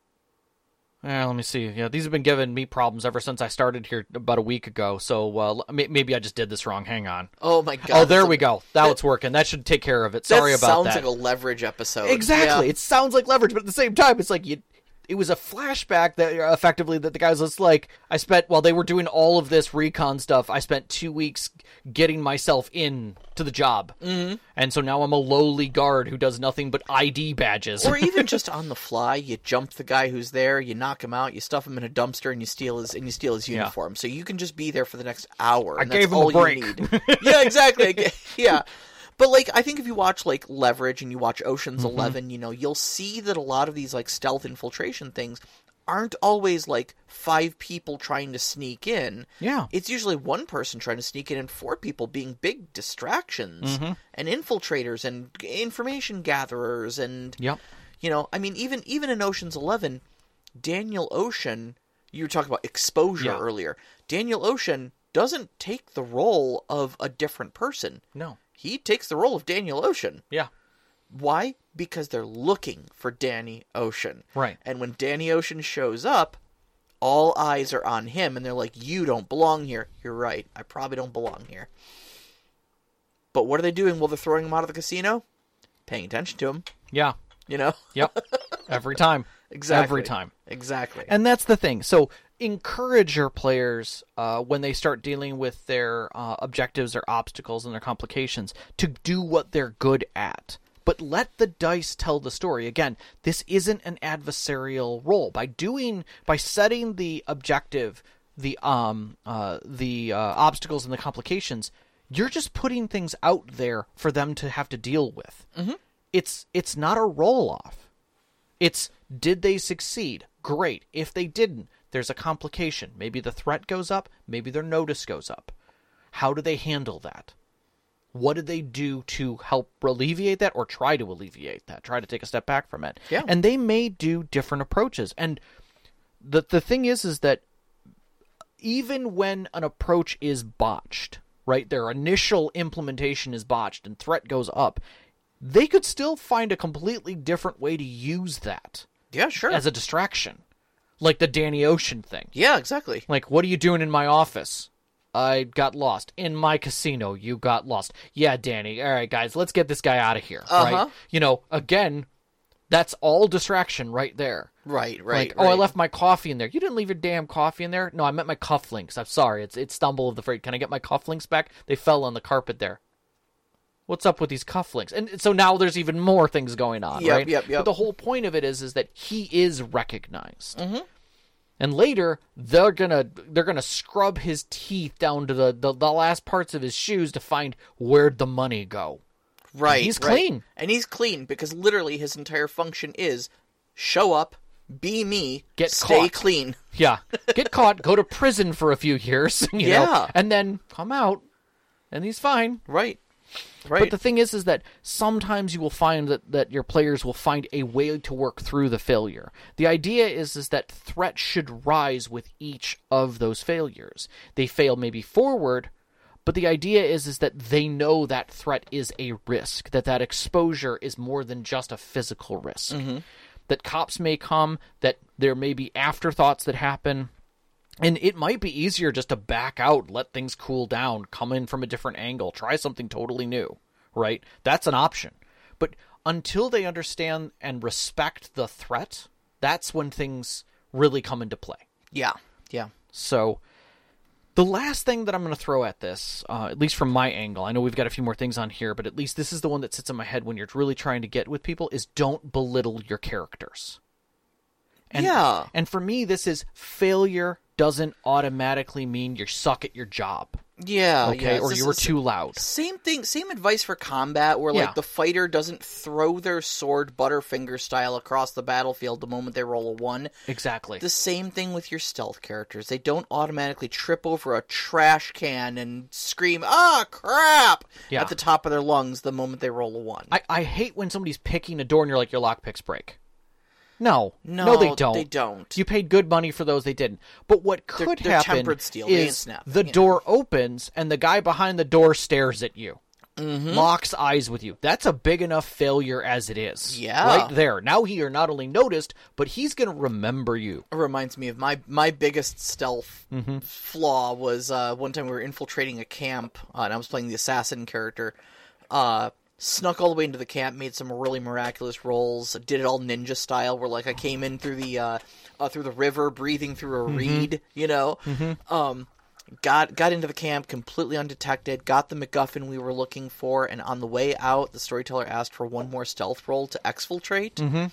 Eh, let me see. Yeah, these have been giving me problems ever since I started here about a week ago. So uh, maybe I just did this wrong. Hang on. Oh my god. oh, there we a- go. Now it's working. That should take care of it. Sorry about that sounds like a leverage episode. exactly. Yeah. It sounds like leverage, but at the same time, it's like you. It was a flashback that uh, effectively that the guys was like, I spent while they were doing all of this recon stuff. I spent two weeks getting myself in to the job, mm-hmm. and so now I'm a lowly guard who does nothing but ID badges. or even just on the fly, you jump the guy who's there, you knock him out, you stuff him in a dumpster, and you steal his and you steal his uniform. So you can just be there for the next hour. I gave him a break. You need. yeah, exactly. Yeah. But like, I think if you watch like Leverage and you watch Ocean's Mm-hmm. Eleven, you know, you'll see that a lot of these like stealth infiltration things aren't always like five people trying to sneak in. Yeah. It's usually one person trying to sneak in and four people being big distractions Mm-hmm. and infiltrators and information gatherers and Yep. you know, I mean, even even in Ocean's Eleven, Daniel Ocean, you were talking about exposure Yeah. earlier. Daniel Ocean doesn't take the role of a different person. No. He takes the role of Daniel Ocean. Yeah. Why? Because they're looking for Danny Ocean. Right. And when Danny Ocean shows up, all eyes are on him, and they're like, "You don't belong here." You're right. I probably don't belong here. But what are they doing while they're throwing him out of the casino? Paying attention to him. Yeah. You know. Yep. Every time. Exactly. Every time. Exactly. And that's the thing. So encourage your players uh, when they start dealing with their uh, objectives, or obstacles, and their complications to do what they're good at. But let the dice tell the story. Again, this isn't an adversarial role. By doing, by setting the objective, the um, uh, the uh, obstacles and the complications, you're just putting things out there for them to have to deal with. Mm-hmm. It's it's not a roll off. It's did they succeed? Great. If they didn't, there's a complication. Maybe the threat goes up, maybe their notice goes up. How do they handle that? What did they do to help alleviate that or try to alleviate that? Try to take a step back from it. Yeah. And they may do different approaches. And the the thing is is that even when an approach is botched, right? Their initial implementation is botched and threat goes up, they could still find a completely different way to use that yeah, sure. as a distraction. Like the Danny Ocean thing. yeah, exactly. Like, what are you doing in my office? I got lost. In my casino, you got lost. Yeah, Danny. All right, guys, let's get this guy out of here. Uh-huh. Right? You know, again, that's all distraction right there. Right, right. like, oh, I left my coffee in there. You didn't leave your damn coffee in there. No, I meant my cufflinks. I'm sorry. It's it's stumble of the freight. Can I get my cufflinks back? They fell on the carpet there. What's up with these cufflinks? And so now there's even more things going on, Yep, right? yep, yep. But the whole point of it is, is that he is recognized. Mm-hmm. And later they're gonna they're gonna scrub his teeth down to the, the, the last parts of his shoes to find where'd the money go. Right. He's right. clean. And he's clean because literally his entire function is show up, be me, Get stay caught. clean. Yeah, get caught, go to prison for a few years, you know, Yeah. and then come out, and he's fine. Right. Right. But the thing is, is that sometimes you will find that, that your players will find a way to work through the failure. The idea is, is that threat should rise with each of those failures. They fail maybe forward, but the idea is, is that they know that threat is a risk, that that exposure is more than just a physical risk. Mm-hmm. That cops may come, that there may be afterthoughts that happen, and it might be easier just to back out, let things cool down, come in from a different angle, try something totally new, right? That's an option. But until they understand and respect the threat, that's when things really come into play. yeah. Yeah. So, the last thing that I'm going to throw at this, uh, at least from my angle, I know we've got a few more things on here, but at least this is the one that sits in my head when you're really trying to get with people, is don't belittle your characters. And, Yeah. And for me, this is failure doesn't automatically mean you suck at your job, Yeah. okay, yeah. or you were too loud. Same thing, same advice for combat where Yeah. like the fighter doesn't throw their sword butterfinger style across the battlefield the moment they roll a 1. Exactly. The same thing with your stealth characters. They don't automatically trip over a trash can and scream, "Ah, crap!" Yeah. at the top of their lungs the moment they roll a 1. I, I hate when somebody's picking a door and you're like, your lockpicks break. No, No, they don't. they don't. You paid good money for those. They didn't. But what could they're happen steel. Is snapping, the you know. door opens and the guy behind the door stares at you, Mm-hmm. locks eyes with you. That's a big enough failure as it is. Yeah. right there. Now he are not only noticed, but he's going to remember you. It reminds me of my my biggest stealth Mm-hmm. flaw was uh, one time we were infiltrating a camp uh, and I was playing the assassin character. Uh, snuck all the way into the camp, made some really miraculous rolls, did it all ninja style, where like I came in through the uh, uh, through the river, breathing through a Mm-hmm. reed, you know. Um, got got into the camp completely undetected, got the MacGuffin we were looking for, and on the way out, the storyteller asked for one more stealth roll to exfiltrate. Mm-hmm.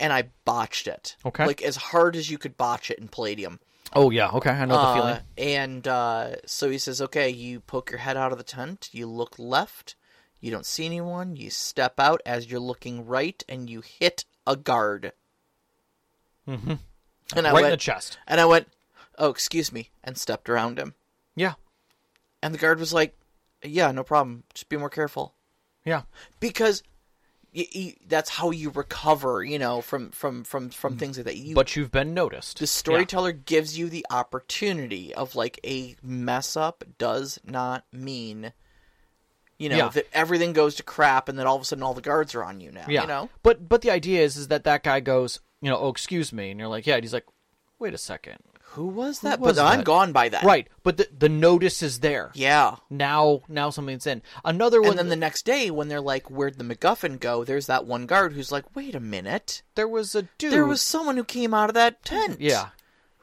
And I botched it. Okay. Like as hard as you could botch it in Palladium. Oh yeah, okay, I know the Uh, feeling. and uh, so he says, "Okay, you poke your head out of the tent. You look left. You don't see anyone. You step out as you're looking right, and you hit a guard." Mm-hmm. And I Right in the chest. and I went, "Oh, excuse me," and stepped around him. Yeah, And the guard was like, "Yeah, no problem. Just be more careful." yeah, Because y y that's how you recover, you know, from from from from things like that. You but you've been noticed. the storyteller gives you the opportunity of like a mess up does not mean you know Yeah. that everything goes to crap and then all of a sudden all the guards are on you now Yeah. you know But but the idea is is that that guy goes, you know, oh excuse me, and you're like, yeah. And he's like, wait a second, who was that was but i'm gone by that right? But the the notice is there. yeah Now now something's in. Another one. and then the next day when they're like where'd the macguffin go there's that one guard who's like wait a minute there was a dude. there was someone who came out of that tent yeah.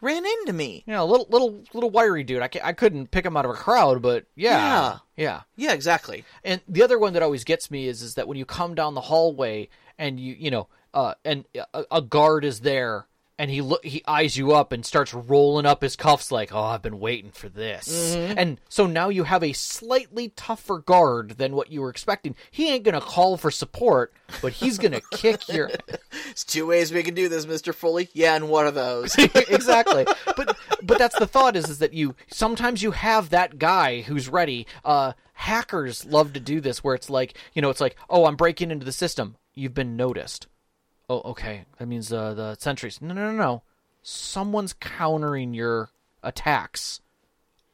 Ran into me You know, a little little little wiry dude. I, I couldn't pick him out of a crowd, but yeah, yeah. yeah exactly And the other one that always gets me is is that when you come down the hallway and you you know uh and a, a guard is there and he look he eyes you up and starts rolling up his cuffs like oh I've been waiting for this. And so now you have a slightly tougher guard than what you were expecting. He ain't gonna call for support but he's gonna kick your there's two ways we can do this mr foley. Yeah and one of those. Exactly. But but that's the thought is is that you sometimes you have that guy who's ready. Uh hackers love to do this where it's like you know it's like oh i'm breaking into the system. You've been noticed oh okay that means uh, the sentries no no no no someone's countering your attacks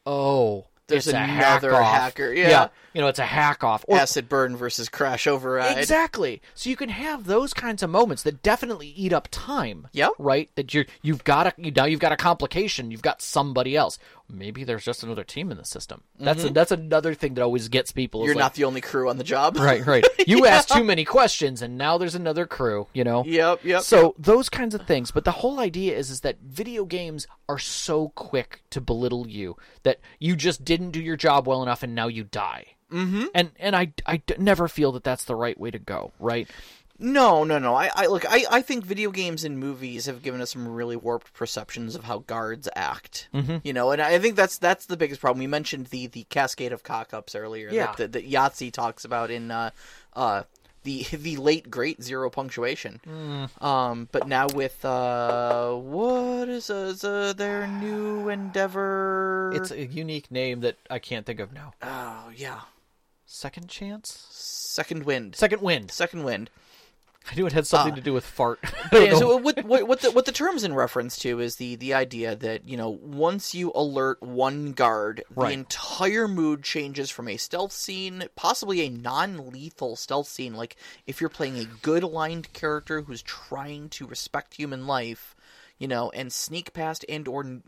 oh There's it's another hack hacker, yeah. yeah. you know it's a hack off or acid burn versus crash override Exactly. So you can have those kinds of moments that definitely eat up time. Yep. Right. That you're you've got a you now you've got a complication. You've got somebody else. Maybe there's just another team in the system. That's a, that's another thing that always gets people. Mm-hmm. You're like, not the only crew on the job. right, right. You asked too many questions, and now there's another crew. You know. Yep, yep. So those kinds of things, but the whole idea is is that video games are so quick to belittle you that you just didn't do your job well enough, and now you die. Mm-hmm. And and I I d- never feel that that's the right way to go. Right. No, no, no. I, I look. I, I think video games and movies have given us some really warped perceptions of how guards act. Mm-hmm. You know, and I think that's that's the biggest problem. We mentioned the the cascade of cock ups earlier. Yeah. That, that, that Yahtzee talks about in uh, uh, the the late great zero punctuation. Um, but now with uh, what is, uh, is uh, their new endeavor? It's a unique name that I can't think of now. oh yeah, Second chance. second wind. Second wind. Second wind. I knew it had something uh, to do with fart. But yeah, so what, what, what the what the term's in reference to is the the idea that you know once you alert one guard, Right. the entire mood changes from a stealth scene, possibly a non-lethal stealth scene. Like if you're playing a good aligned character who's trying to respect human life, you know, and sneak past and or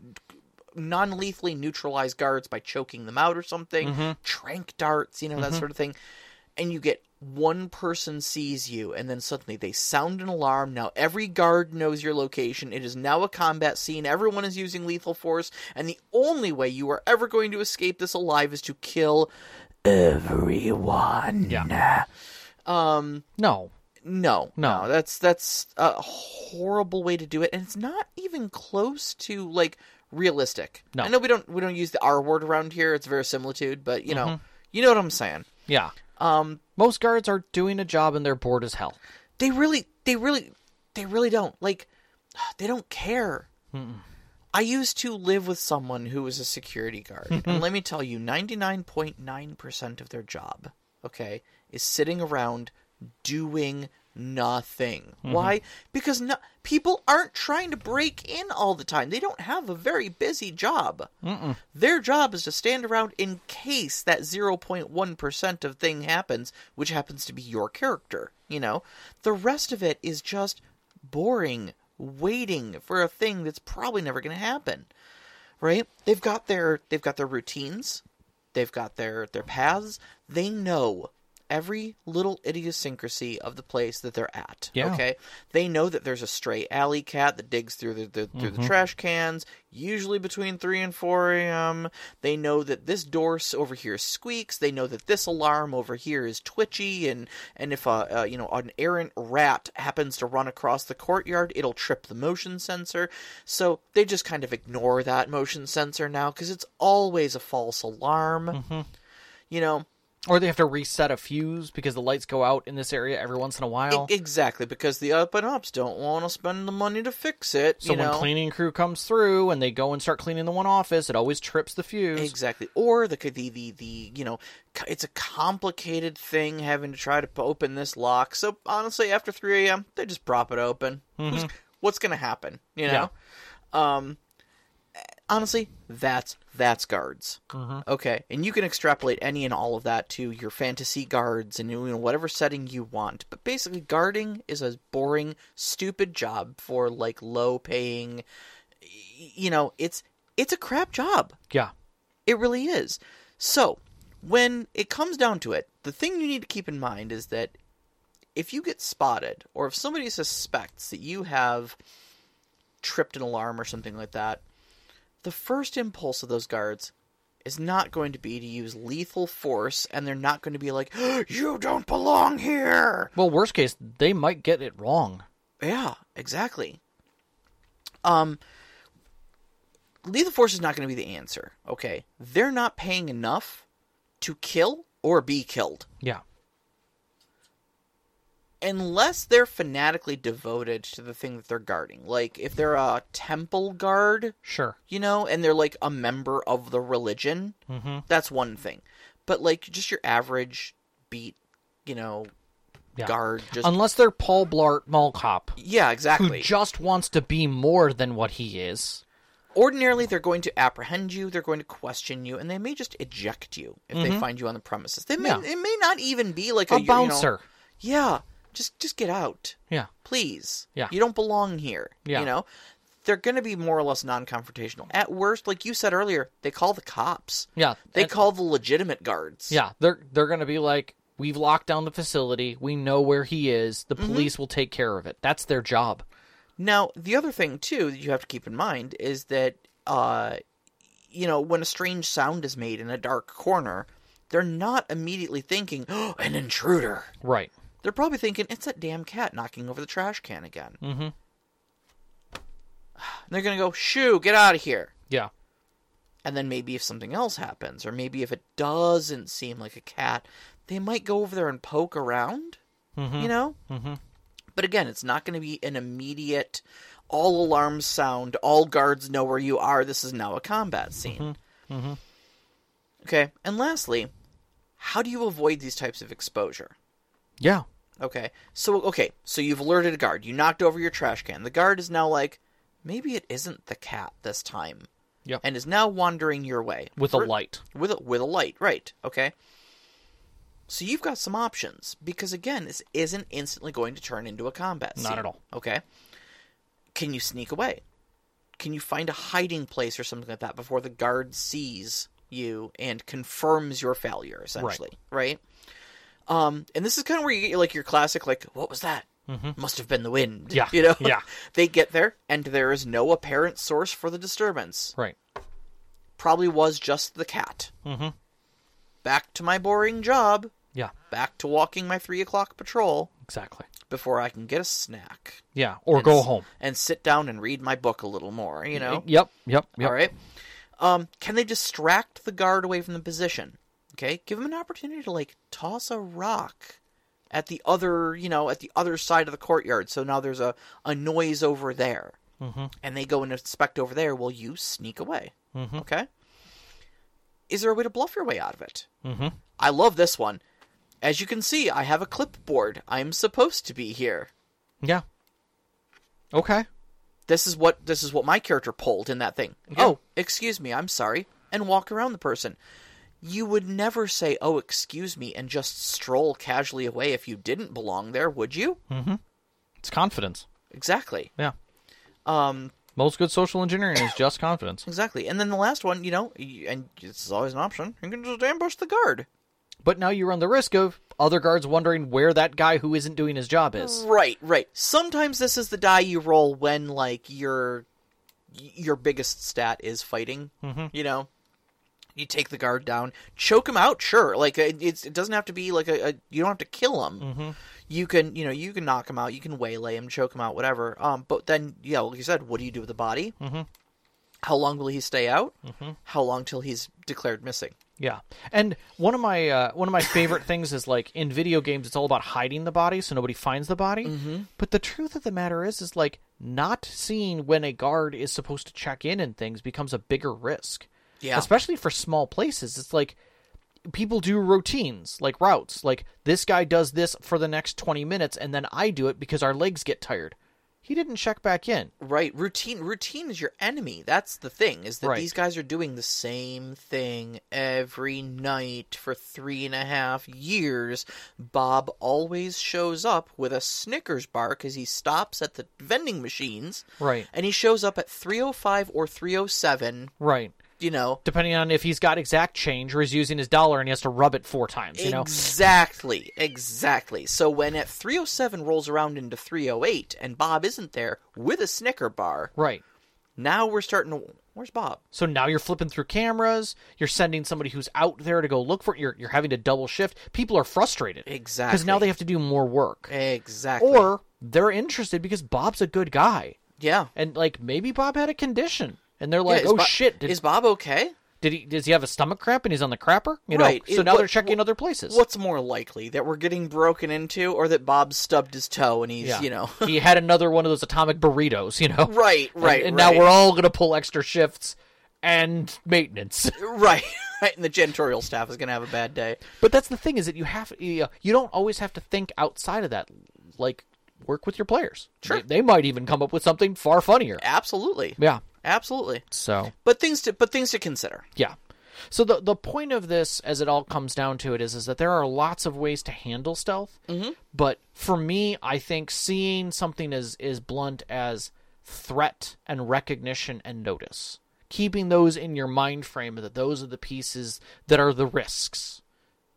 non-lethally neutralize guards by choking them out or something, mm-hmm. trank darts, you know, that mm-hmm. sort of thing and you get one person sees you and then suddenly they sound an alarm now every guard knows your location it is now a combat scene everyone is using lethal force and the only way you are ever going to escape this alive is to kill everyone Yeah. um no. no, No. that's that's a horrible way to do it, and it's not even close to like realistic. No. I know we don't we don't use the R word around here; it's verisimilitude, but you know, Mm-hmm. you know what I'm saying. Yeah. Um, Most guards are doing a job and they're bored as hell. they really, they really, they really don't like. They don't care. I used to live with someone who was a security guard, and let me tell you, ninety nine point nine percent of their job, okay, is sitting around doing nothing. Mm-hmm. Why? Because no, people aren't trying to break in all the time. They don't have a very busy job. Their job is to stand around in case that 0.1% of thing happens, which happens to be your character, you know? The rest of it is just boring, waiting for a thing that's probably never going to happen. Right? They've got their they've got their routines. They've got their their paths. They know every little idiosyncrasy of the place that they're at. Yeah. Okay. They know that there's a stray alley cat that digs through the, the through the trash cans, usually between three and four a.m. They know that this door over here squeaks. They know that this alarm over here is twitchy, and and if a, uh you know an errant rat happens to run across the courtyard, it'll trip the motion sensor. So they just kind of ignore that motion sensor now because it's always a false alarm. You know, Or they have to reset a fuse because the lights go out in this area every once in a while. E- exactly, because the up and ups don't want to spend the money to fix it. so when know? cleaning crew comes through and they go and start cleaning the one office, it always trips the fuse. Exactly, or the the the the you know, it's a complicated thing having to try to open this lock. So honestly, after three a.m., they just prop it open. Who's, what's gonna happen? You know, um, honestly, that's that's guards. Mm-hmm. Okay, and you can extrapolate any and all of that to your fantasy guards and you know whatever setting you want. But basically, guarding is a boring, stupid job for like low paying. You know, it's it's a crap job. Yeah. It really is. So, when it comes down to it, the thing you need to keep in mind is that if you get spotted, or if somebody suspects that you have tripped an alarm or something like that, the first impulse of those guards is not going to be to use lethal force, and they're not going to be like, You don't belong here! Well, worst case, they might get it wrong. Yeah, exactly. Um, lethal force is not going to be the answer. Okay, they're not paying enough to kill or be killed Yeah. Unless they're fanatically devoted to the thing that they're guarding. Like if they're a temple guard, Sure. you know, and they're like a member of the religion, Mm-hmm. that's one thing. But like just your average beat, you know, Yeah. guard, just Unless they're Paul Blart Mall Cop, yeah, exactly. who just wants to be more than what he is. ordinarily they're going to apprehend you they're going to question you and they may just eject you if they find you on the premises they may Mm-hmm. Yeah. it may not even be like a, A you know- bouncer. yeah just just get out Yeah. please Yeah. you don't belong here Yeah. you know they're going to be more or less non-confrontational. At worst, like you said earlier, they call the cops. Yeah, They and- call the legitimate guards. Yeah, they're they're gonna be like, we've locked down the facility. We know where he is. Mm-hmm. The police will take care of it. That's their job. Now, the other thing too that you have to keep in mind is that uh you know, when a strange sound is made in a dark corner, they're not immediately thinking, "Oh, an intruder." Right. They're probably thinking, "It's that damn cat knocking over the trash can again." Mm-hmm. They're going to go, "Shoo, get out of here." Yeah. And then maybe if something else happens, or maybe if it doesn't seem like a cat, they might go over there and poke around. Mhm. You know? Mm-hmm. But again, it's not going to be an immediate, all alarms sound, all guards know where you are. This is now a combat scene. Mhm. Okay. And lastly, how do you avoid these types of exposure? Yeah. Okay. So, okay. So you've alerted a guard. You knocked over your trash can. The guard is now like, maybe it isn't the cat this time. Yep. And is now wandering your way. With a light. with a, with a light, right? Okay. So you've got some options because again, this isn't instantly going to turn into a combat scene. Not at all. Okay. Can you sneak away? Can you find a hiding place or something like that before the guard sees you and confirms your failure? Essentially, right? Um, and this is kind of where you get like your classic, like, what was that? Must have been the wind. Yeah, you know. yeah. they get there, and there is no apparent source for the disturbance Right. probably was just the cat. Mhm. Back to my boring job. Yeah. Back to walking my three o'clock patrol Exactly. before I can get a snack Yeah. Or go s- home. and sit down and read my book a little more. You know. Yep. Yep. Yep. All right. Um, can they distract the guard away from the position? Okay, give them an opportunity to like toss a rock at the other, you know, at the other side of the courtyard. So now there's a a noise over there, mm-hmm. and they go and inspect over there. Will you sneak away? Mhm. Okay. Is there a way to bluff your way out of it? Mm-hmm. I love this one. As you can see, I have a clipboard. I'm supposed to be here. Yeah. Okay. This is what this is what my character pulled in that thing. Yeah. Oh, excuse me, I'm sorry, and walk around the person. You would never say, "Oh, excuse me," and just stroll casually away if you didn't belong there, would you? Mm-hmm. It's confidence. Exactly. Yeah. Um, Most good social engineering is just confidence. exactly. And then the last one, you know, and this is always an option. You can just ambush the guard. But now you run the risk of other guards wondering where that guy who isn't doing his job is. Right, right. Sometimes this is the die you roll when like your your biggest stat is fighting. Mm-hmm. You know, you take the guard down, choke him out. Sure, like it, it's, it doesn't have to be like a, a you don't have to kill him. Mm-hmm. You can you know you can knock him out, you can waylay him, choke him out, whatever. Um, but then yeah, like you said, what do you do with the body? Mhm. How long will he stay out? Mhm. How long till he's declared missing? Yeah, and one of my uh, one of my favorite things is like in video games, it's all about hiding the body so nobody finds the body. Mm-hmm. But the truth of the matter is, is like not seeing when a guard is supposed to check in and things becomes a bigger risk. Yeah. especially for small places. It's like people do routines, like routes. Like this guy does this for the next twenty minutes, and then I do it because our legs get tired. He didn't check back in. Right, routine routine is your enemy. That's the thing, is that Right. these guys are doing the same thing every night for three and a half years. Bob always shows up with a Snickers bar because he stops at the vending machines, Right, and he shows up at three oh five or three oh seven. right. You know, Depending on if he's got exact change or he's using his dollar and he has to rub it four times. You know. Exactly, exactly. So when at 307 rolls around into 308 and Bob isn't there with a Snicker bar, Right. now we're starting to. Where's Bob? So now you're flipping through cameras. You're sending somebody who's out there to go look for it. You're, you're having to double shift. People are frustrated Exactly. because now they have to do more work. Exactly. Or they're interested because Bob's a good guy. yeah. And like maybe Bob had a condition. And they're like, is oh shit, did, is Bob okay? did he does he have a stomach cramp and he's on the crapper? You Right. know. So It- now what- they're checking what- other places. What's more likely that we're getting broken into, or that Bob stubbed his toe and he's, yeah. you know, he had another one of those atomic burritos, you know. right, right, And, right. now we're all gonna pull extra shifts and maintenance. right, right, and the janitorial staff is gonna have a bad day. But that's the thing is that you have you, you don't always have to think outside of that. Like work with your players. Sure. They, they might even come up with something far funnier. Absolutely, Yeah. Absolutely. So But things to, but things to consider. yeah. So the the point of this, as it all comes down to it, is is that there are lots of ways to handle stealth. Mm-hmm. But for me, I think seeing something as as blunt as threat and recognition and notice. Keeping those in your mind frame that those are the pieces that are the risks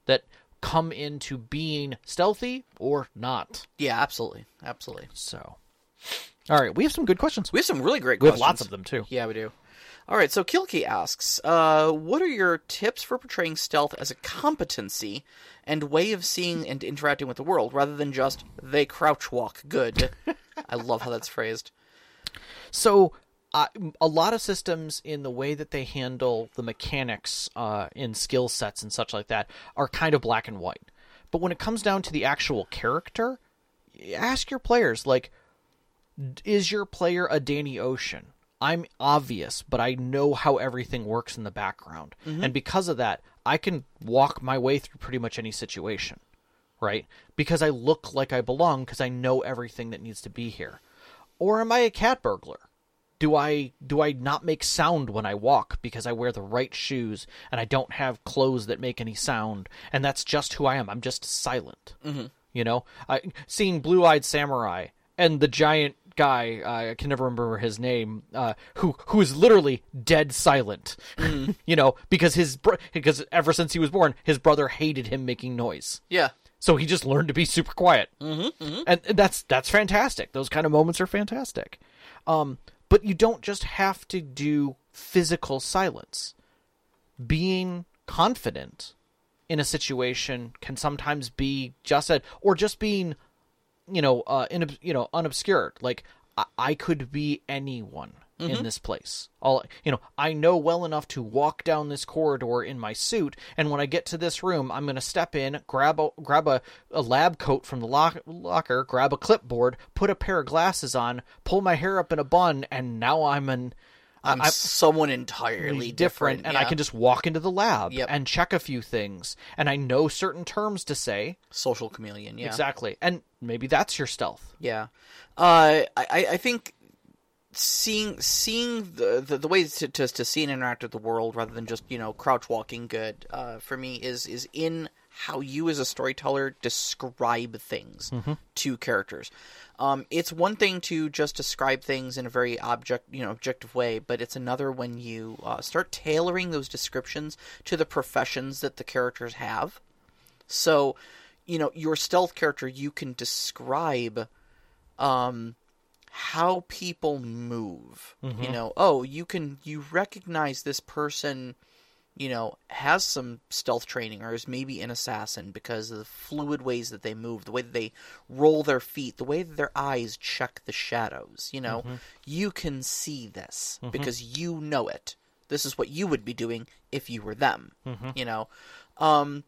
that come into being stealthy or not. Yeah, absolutely, absolutely. So, all right, we have some good questions. We have some really great We have questions. lots of them too. Yeah, we do. All right, so Kilky asks, uh, what are your tips for portraying stealth as a competency and way of seeing and interacting with the world, rather than just they crouch walk good? I love how that's phrased. So, uh, a lot of systems in the way that they handle the mechanics uh, in skill sets and such like that are kind of black and white. But when it comes down to the actual character, ask your players like, is your player a Danny Ocean? I'm obvious, but I know how everything works in the background. And because of that, I can walk my way through pretty much any situation, right? Because I look like I belong because I know everything that needs to be here. Or am I a cat burglar? Do I do I not make sound when I walk because I wear the right shoes and I don't have clothes that make any sound and that's just who I am. I'm just silent. Mm-hmm. You know, I seeing Blue Eyed Samurai and the giant guy I can never remember his name uh, who who is literally dead silent. you know, because his bro- because ever since he was born, his brother hated him making noise. Yeah. So he just learned to be super quiet, mm-hmm, and that's that's fantastic. Those kind of moments are fantastic. Um, but you don't just have to do physical silence. Being confident in a situation can sometimes be just a, or just being, you know, uh, in you know, unobscured. Like I, I could be anyone in this place. All you know, I know well enough to walk down this corridor in my suit, and when I get to this room, I'm going to step in, grab a grab a, a lab coat from the lock, locker, grab a clipboard, put a pair of glasses on, pull my hair up in a bun, and now I'm an I'm, someone entirely different, and I can just walk into the lab Yep. and check a few things, and I know certain terms to say. social chameleon. Yeah. Exactly, and maybe that's your stealth. Yeah, uh, I I I think seeing seeing the the, the ways to, to to see and interact with the world rather than just you know crouch walking good uh, for me is is in how you as a storyteller describe things to characters. Um, it's one thing to just describe things in a very object, you know, objective way, but it's another when you uh, start tailoring those descriptions to the professions that the characters have. So, you know, your stealth character, you can describe um, how people move. You know, oh, you can you recognize this person, you know, has some stealth training or is maybe an assassin because of the fluid ways that they move, the way that they roll their feet, the way that their eyes check the shadows. You know, mm-hmm. you can see this mm-hmm. because you know it. This is what you would be doing if you were them. Mm-hmm. You know, um,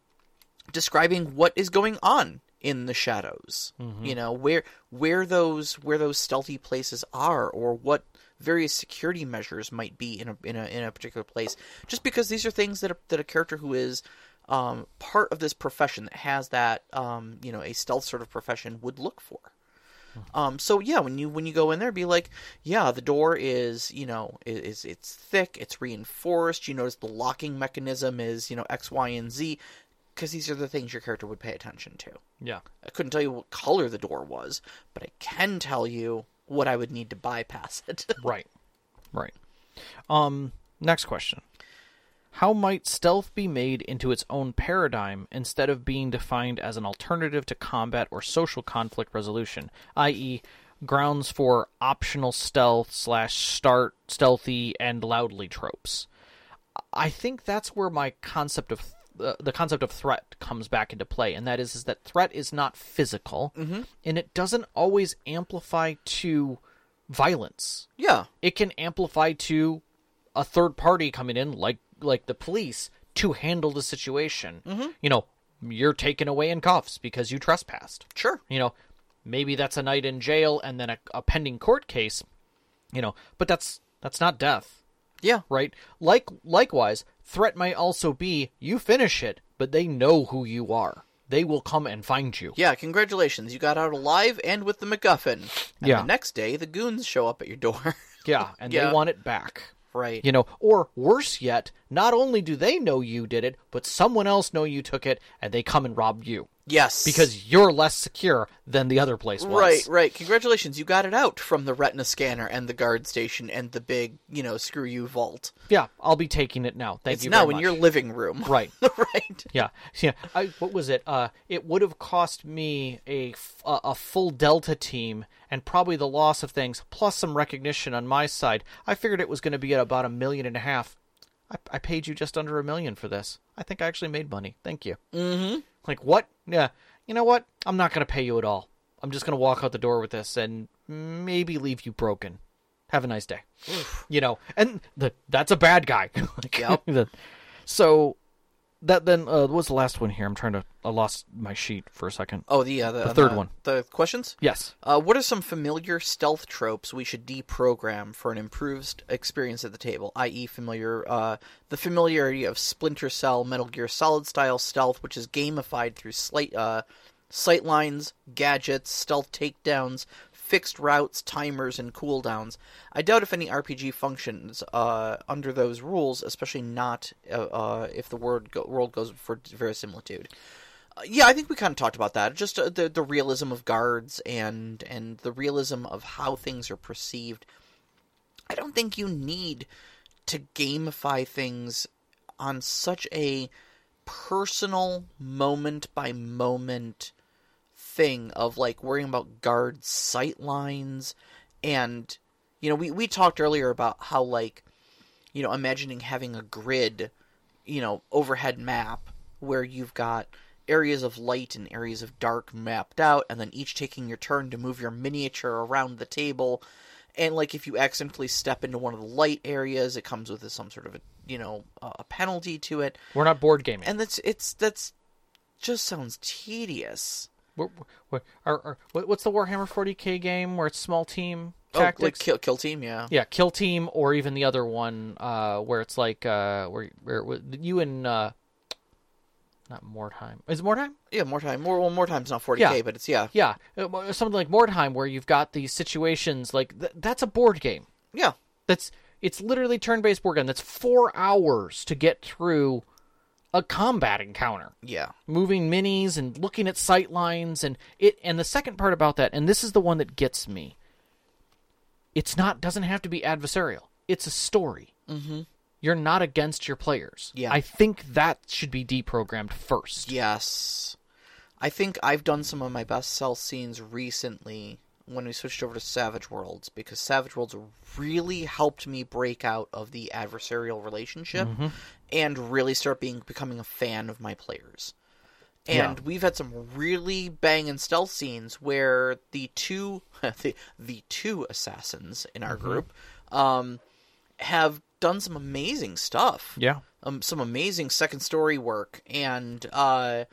describing what is going on in the shadows. You know where where those where those stealthy places are, or what various security measures might be in a in a in a particular place. Just because these are things that a, that a character who is um, part of this profession that has that um, you know a stealth sort of profession would look for. Um, so yeah, when you when you go in there, be like, yeah, the door is you know is it's thick, it's reinforced. You notice the locking mechanism is you know X, Y, and Z, because these are the things your character would pay attention to. Yeah. I couldn't tell you what color the door was, but I can tell you what I would need to bypass it. Right. Right. Um next question. How might stealth be made into its own paradigm instead of being defined as an alternative to combat or social conflict resolution, i.e., grounds for optional stealth slash start stealthy and loudly tropes? I think that's where my concept of uh, the concept of threat comes back into play, and that is is that threat is not physical, and it doesn't always amplify to violence. Yeah, it can amplify to a third party coming in like like the police to handle the situation. Mm-hmm. you know you're taken away in cuffs because you trespassed. Sure. you know maybe that's a night in jail and then a, a pending court case you know but that's that's not death Yeah, right like likewise threat might also be you finish it but they know who you are they will come and find you yeah. Congratulations, you got out alive and with the MacGuffin. And Yeah. The next day, the goons show up at your door. yeah and Yeah. they want it back right. You know, or worse yet, not only do they know you did it, but someone else know you took it and they come and rob you. Yes. because you're less secure than the other place was. Right, right. Congratulations, you got it out from the retina scanner and the guard station and the big, you know, screw you vault. Yeah, I'll be taking it now. Thank It's you. now in your living room. right. right. Yeah, yeah. I, what was it? Uh, it would have cost me a a full Delta team and probably the loss of things plus some recognition on my side. I figured it was going to be at about a million and a half. I, I paid you just under a million for this. I think I actually made money. Thank you. Mm-hmm. Like what? Yeah. You know what? I'm not going to pay you at all. I'm just going to walk out the door with this and maybe leave you broken. Have a nice day. you know, and the, that's a bad guy. like, Yep. the- so that then uh, what was the last one here? I'm trying to. I lost my sheet for a second. Oh, the, uh, the, The third one. The questions? Yes. Uh, what are some familiar stealth tropes we should deprogram for an improved experience at the table? I.e., familiar, uh, the familiarity of Splinter Cell, Metal Gear Solid style stealth, which is gamified through slight, uh, sight lines, gadgets, stealth takedowns, fixed routes, timers, and cooldowns. I doubt if any RPG functions uh, under those rules, especially not uh, uh, if the word go- world goes for verisimilitude. Uh, yeah, I think we kind of talked about that. Just uh, the the realism of guards and and the realism of how things are perceived. I don't think you need to gamify things on such a personal moment by moment thing of like worrying about guard sight lines and you know we we talked earlier about how like you know imagining having a grid you know overhead map where you've got areas of light and areas of dark mapped out and then each taking your turn to move your miniature around the table. And like if you accidentally step into one of the light areas it comes with some sort of a you know a penalty to it. We're not board gaming. and that's it's that's just sounds tedious We're, we're, are, are, what- what's the Warhammer 40k game where it's small team tactics? oh, like kill, kill team yeah yeah, kill team, or even the other one uh, where it's like uh, where where you and uh, not Mordheim. Is it Mordheim? yeah Mordheim more well Mordheim's not 40k Yeah. but it's yeah Yeah, uh, something like Mordheim, where you've got these situations like th- that's a board game. yeah That's it's literally turn-based board game. That's four hours to get through a combat encounter, yeah moving minis and looking at sight lines and it. And the second part about that, and this is the one that gets me. It's not doesn't have to be adversarial. It's a story. Mm-hmm. You're not against your players. Yeah. I think that should be deprogrammed first. Yes. I think I've done some of my best stealth scenes recently when we switched over to Savage Worlds because Savage Worlds really helped me break out of the adversarial relationship and really start being becoming a fan of my players. And we've had some really banging stealth scenes where the two the, the two assassins in our group um, have done some amazing stuff Yeah. um, some amazing second story work, and uh,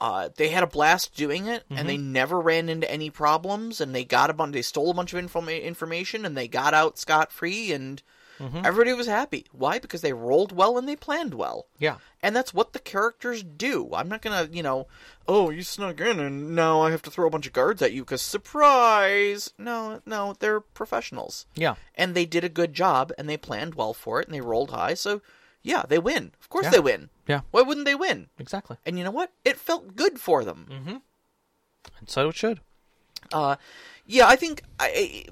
uh, they had a blast doing it, and they never ran into any problems, and they got a bunch, they stole a bunch of informa- information, and they got out scot free, and everybody was happy. Why? Because they rolled well and they planned well. Yeah. And that's what the characters do. I'm not gonna, you know, oh, you snuck in and now I have to throw a bunch of guards at you because surprise. No, no, they're professionals Yeah. and they did a good job and they planned well for it and they rolled high so yeah they win of course Yeah. they win Yeah. why wouldn't they win Exactly. and you know what it felt good for them Mm-hmm. And so it should. uh yeah i think i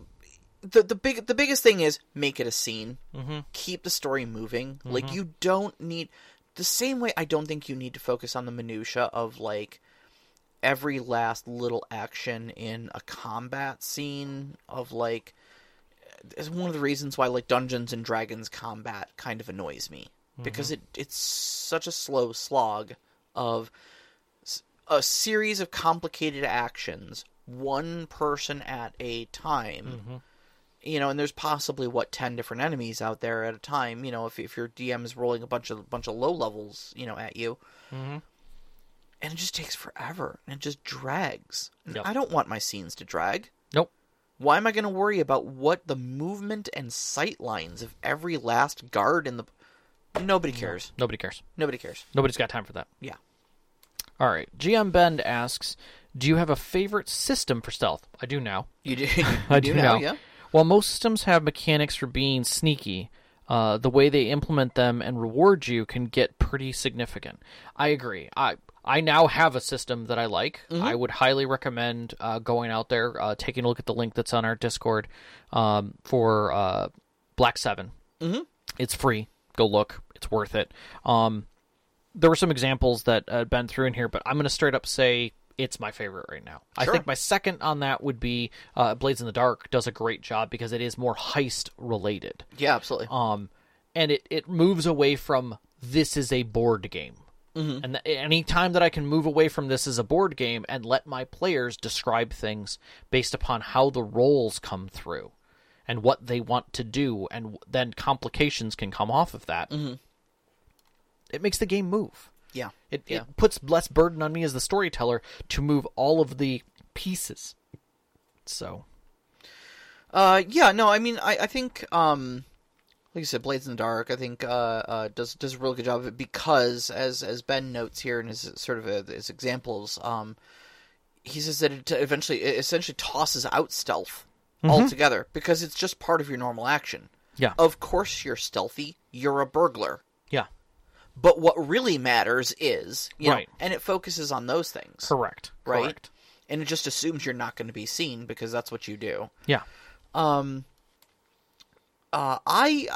the the big the biggest thing is make it a scene. Mm-hmm. keep the story moving. Like mm-hmm. you don't need the same way i don't think you need to focus on the minutia of like every last little action in a combat scene of like is one of the reasons why like Dungeons and Dragons combat kind of annoys me. Mm-hmm. Because it it's such a slow slog of a series of complicated actions, one person at a time. Mm-hmm. You know, and there's possibly what ten different enemies out there at a time. You know, if if your DM is rolling a bunch of bunch of low levels, you know, at you, mm-hmm. and it just takes forever and it just drags. Yep. I don't want my scenes to drag. Nope. Why am I going to worry about what the movement and sight lines of every last guard in the? Nobody cares. Nobody cares. Nobody cares. Nobody's got time for that. Yeah. All right. GM Bend asks, "Do you have a favorite system for stealth?" I do now. You do. You I do do now. now. Yeah. While most systems have mechanics for being sneaky, uh, the way they implement them and reward you can get pretty significant. I agree. I I now have a system that I like. Mm-hmm. I would highly recommend uh, going out there, uh, taking a look at the link that's on our Discord um, for uh, Black 7 Mm-hmm. It's free. Go look. It's worth it. Um, there were some examples that uh, been through in here, but I'm going to straight up say it's my favorite right now. I think my second on that would be uh, Blades in the Dark. Does a great job because it is more heist related. Yeah, absolutely. Um, and it, it moves away from this is a board game. Mm-hmm. And th- any time that I can move away from this as a board game and let my players describe things based upon how the roles come through and what they want to do, and w- then complications can come off of that. It makes the game move. Yeah. It, Yeah. it puts less burden on me as the storyteller to move all of the pieces. So, Uh, yeah, no, I mean, I, I think, um, like you said, Blades in the Dark, I think, uh, uh, does, does a really good job of it because, as, as Ben notes here in his sort of uh his examples, um, he says that it eventually, it essentially tosses out stealth altogether because it's just part of your normal action. Yeah. Of course you're stealthy, you're a burglar. But what really matters is, you Right. know, and it focuses on those things, correct. right? Correct. And it just assumes you're not going to be seen because that's what you do. Yeah. Um, uh, I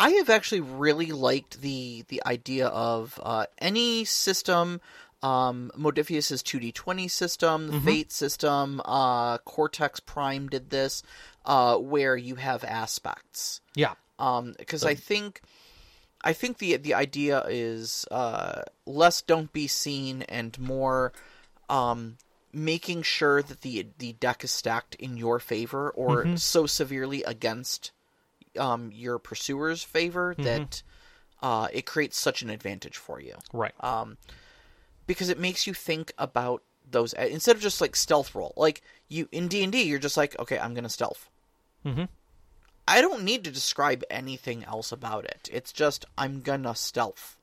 I- have actually really liked the the idea of uh, any system. Um, Modiphius's 2d20 system, the Fate system, uh, Cortex Prime did this, uh, where you have aspects. Yeah. Um, because I think, I think the the idea is uh, less don't be seen and more, um, making sure that the the deck is stacked in your favor or so severely against, um, your pursuer's favor that, uh, it creates such an advantage for you Right. um, because it makes you think about those instead of just like stealth roll. Like you in D and D, you're just like, okay, I'm gonna stealth. Mhm. I don't need to describe anything else about it. It's just I'm gonna stealth.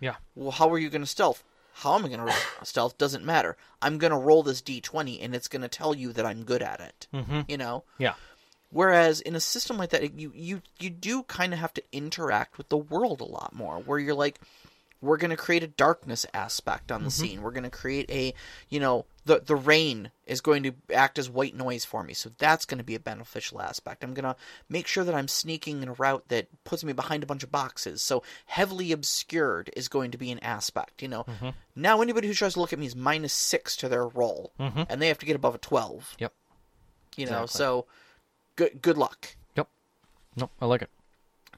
yeah. Well, how are you gonna stealth? How am I gonna stealth? Doesn't matter. I'm gonna roll this D20, and it's gonna tell you that I'm good at it. Mm-hmm. You know. Yeah. Whereas in a system like that, you you you do kind of have to interact with the world a lot more. Where you're like, we're going to create a darkness aspect on the mm-hmm. scene. We're going to create a, you know, the the rain is going to act as white noise for me, so that's going to be a beneficial aspect. I'm going to make sure that I'm sneaking in a route that puts me behind a bunch of boxes. So heavily obscured is going to be an aspect. You know, mm-hmm. now anybody who tries to look at me is minus six to their roll, mm-hmm. and they have to get above a twelve. Yep. You know, Exactly. so good good luck. Yep. Nope. I like it.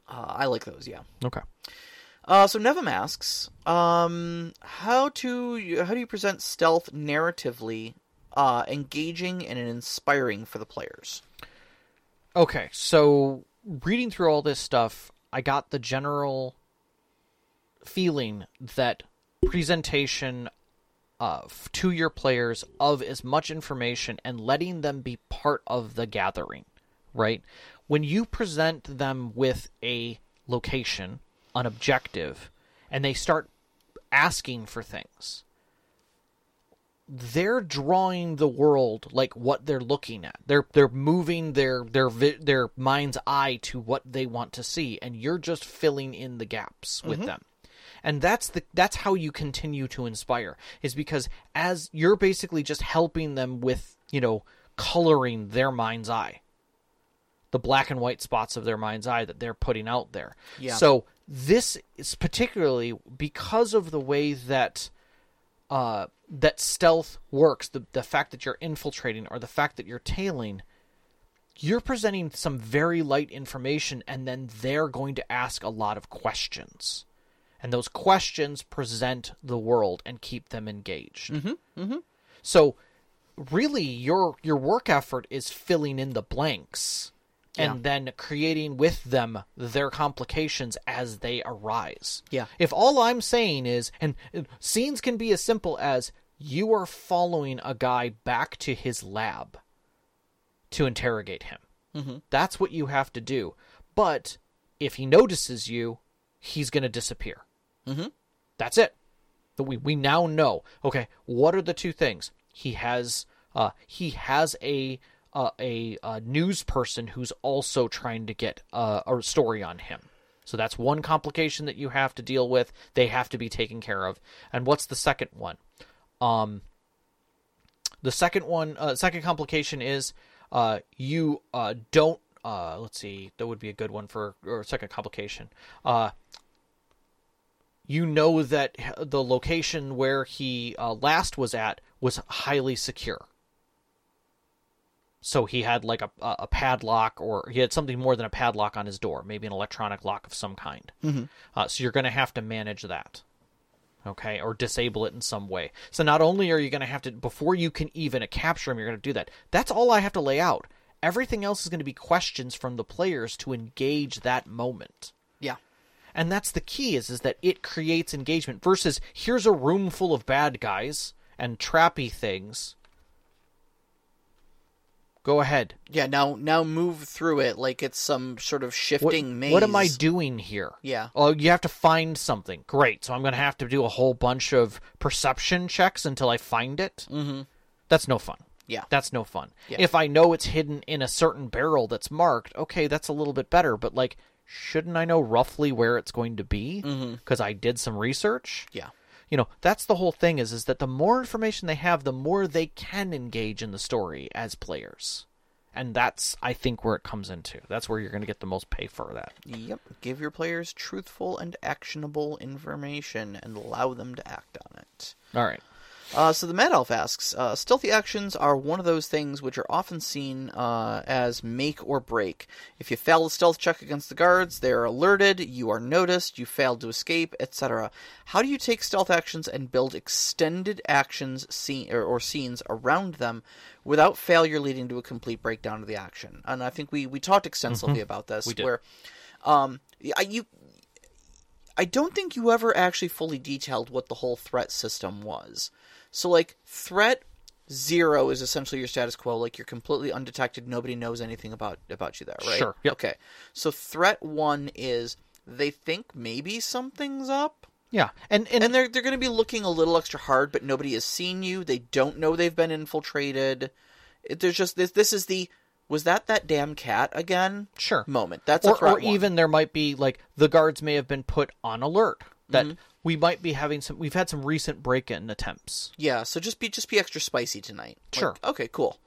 Uh, I like those, yeah. Okay. Uh, so Neva asks, um, how to how do you present stealth narratively, uh, engaging and inspiring for the players? Okay, so reading through all this stuff, I got the general feeling that presentation of to your players of as much information and letting them be part of the gathering, right? When you present them with a location, an objective, and they start asking for things, they're drawing the world like what they're looking at. They're they're moving their their their mind's eye to what they want to see, and you're just filling in the gaps with mm-hmm. them. And that's the that's how you continue to inspire is because as you're basically just helping them with you know coloring their mind's eye, the black and white spots of their mind's eye that they're putting out there. Yeah. So this is particularly because of the way that uh, that stealth works, the the fact that you're infiltrating or the fact that you're tailing, you're presenting some very light information, and then they're going to ask a lot of questions, and those questions present the world and keep them engaged. Mm-hmm. Mm-hmm. So, really, your your work effort is filling in the blanks. And then creating with them their complications as they arise. Yeah. If all I'm saying is, and scenes can be as simple as you are following a guy back to his lab to interrogate him. Mm-hmm. That's what you have to do. But if he notices you, he's going to disappear. Mm-hmm. That's it. We we now know. Okay, what are the two things? He has uh he has a a, a news person who's also trying to get a story on him. So that's one complication that you have to deal with. They have to be taken care of. And what's the second one? Um, the second one, uh, second complication is uh, you uh, don't. Uh, let's see, that would be a good one for or second complication. Uh, you know that the location where he uh, last was at was highly secure. So he had like a, a padlock, or he had something more than a padlock on his door, maybe an electronic lock of some kind. Mm-hmm. Uh, so you're going to have to manage that, okay, or disable it in some way. So not only are you going to have to, before you can even capture him, you're going to do that. That's all I have to lay out. Everything else is going to be questions from the players to engage that moment Yeah. and that's the key is is that it creates engagement versus here's a room full of bad guys and trappy things go ahead Yeah, now now move through it like it's some sort of what, shifting maze. what am i doing here Yeah. oh you have to find something great so i'm going to have to do a whole bunch of perception checks until i find it mm-hmm. that's no fun Yeah. that's no fun Yeah. if i know it's hidden in a certain barrel that's marked okay that's a little bit better but like shouldn't i know roughly where it's going to be because i did some research Yeah. You know that's the whole thing is is that the more information they have the more they can engage in the story as players and that's i think where it comes into that's where you're going to get the most pay for that Yep. Give your players truthful and actionable information and allow them to act on it. all right Uh, so the Mad Elf asks, uh, stealthy actions are one of those things which are often seen uh, as make or break. If you fail a stealth check against the guards, they are alerted, you are noticed, you failed to escape, etc. How do you take stealth actions and build extended actions scene, or, or scenes around them without failure leading to a complete breakdown of the action? And I think we, we talked extensively about this, We did. where um, I, you I don't think you ever actually fully detailed what the whole threat system was. So, like, threat zero is essentially your status quo. Like, you're completely undetected. Nobody knows anything about about you there, right? Sure, yep. Okay. So, threat one is they think maybe something's up. yeah and and, And they're they're going to be looking a little extra hard, but nobody has seen you. They don't know they've been infiltrated. It, there's just this. This is the was that that damn cat again? sure Moment. That's a or, threat or even there might be like the guards may have been put on alert that Mm-hmm. We might be having some we've had some recent break-in attempts Yeah, so just be just be extra spicy tonight. Like, Sure. okay, cool.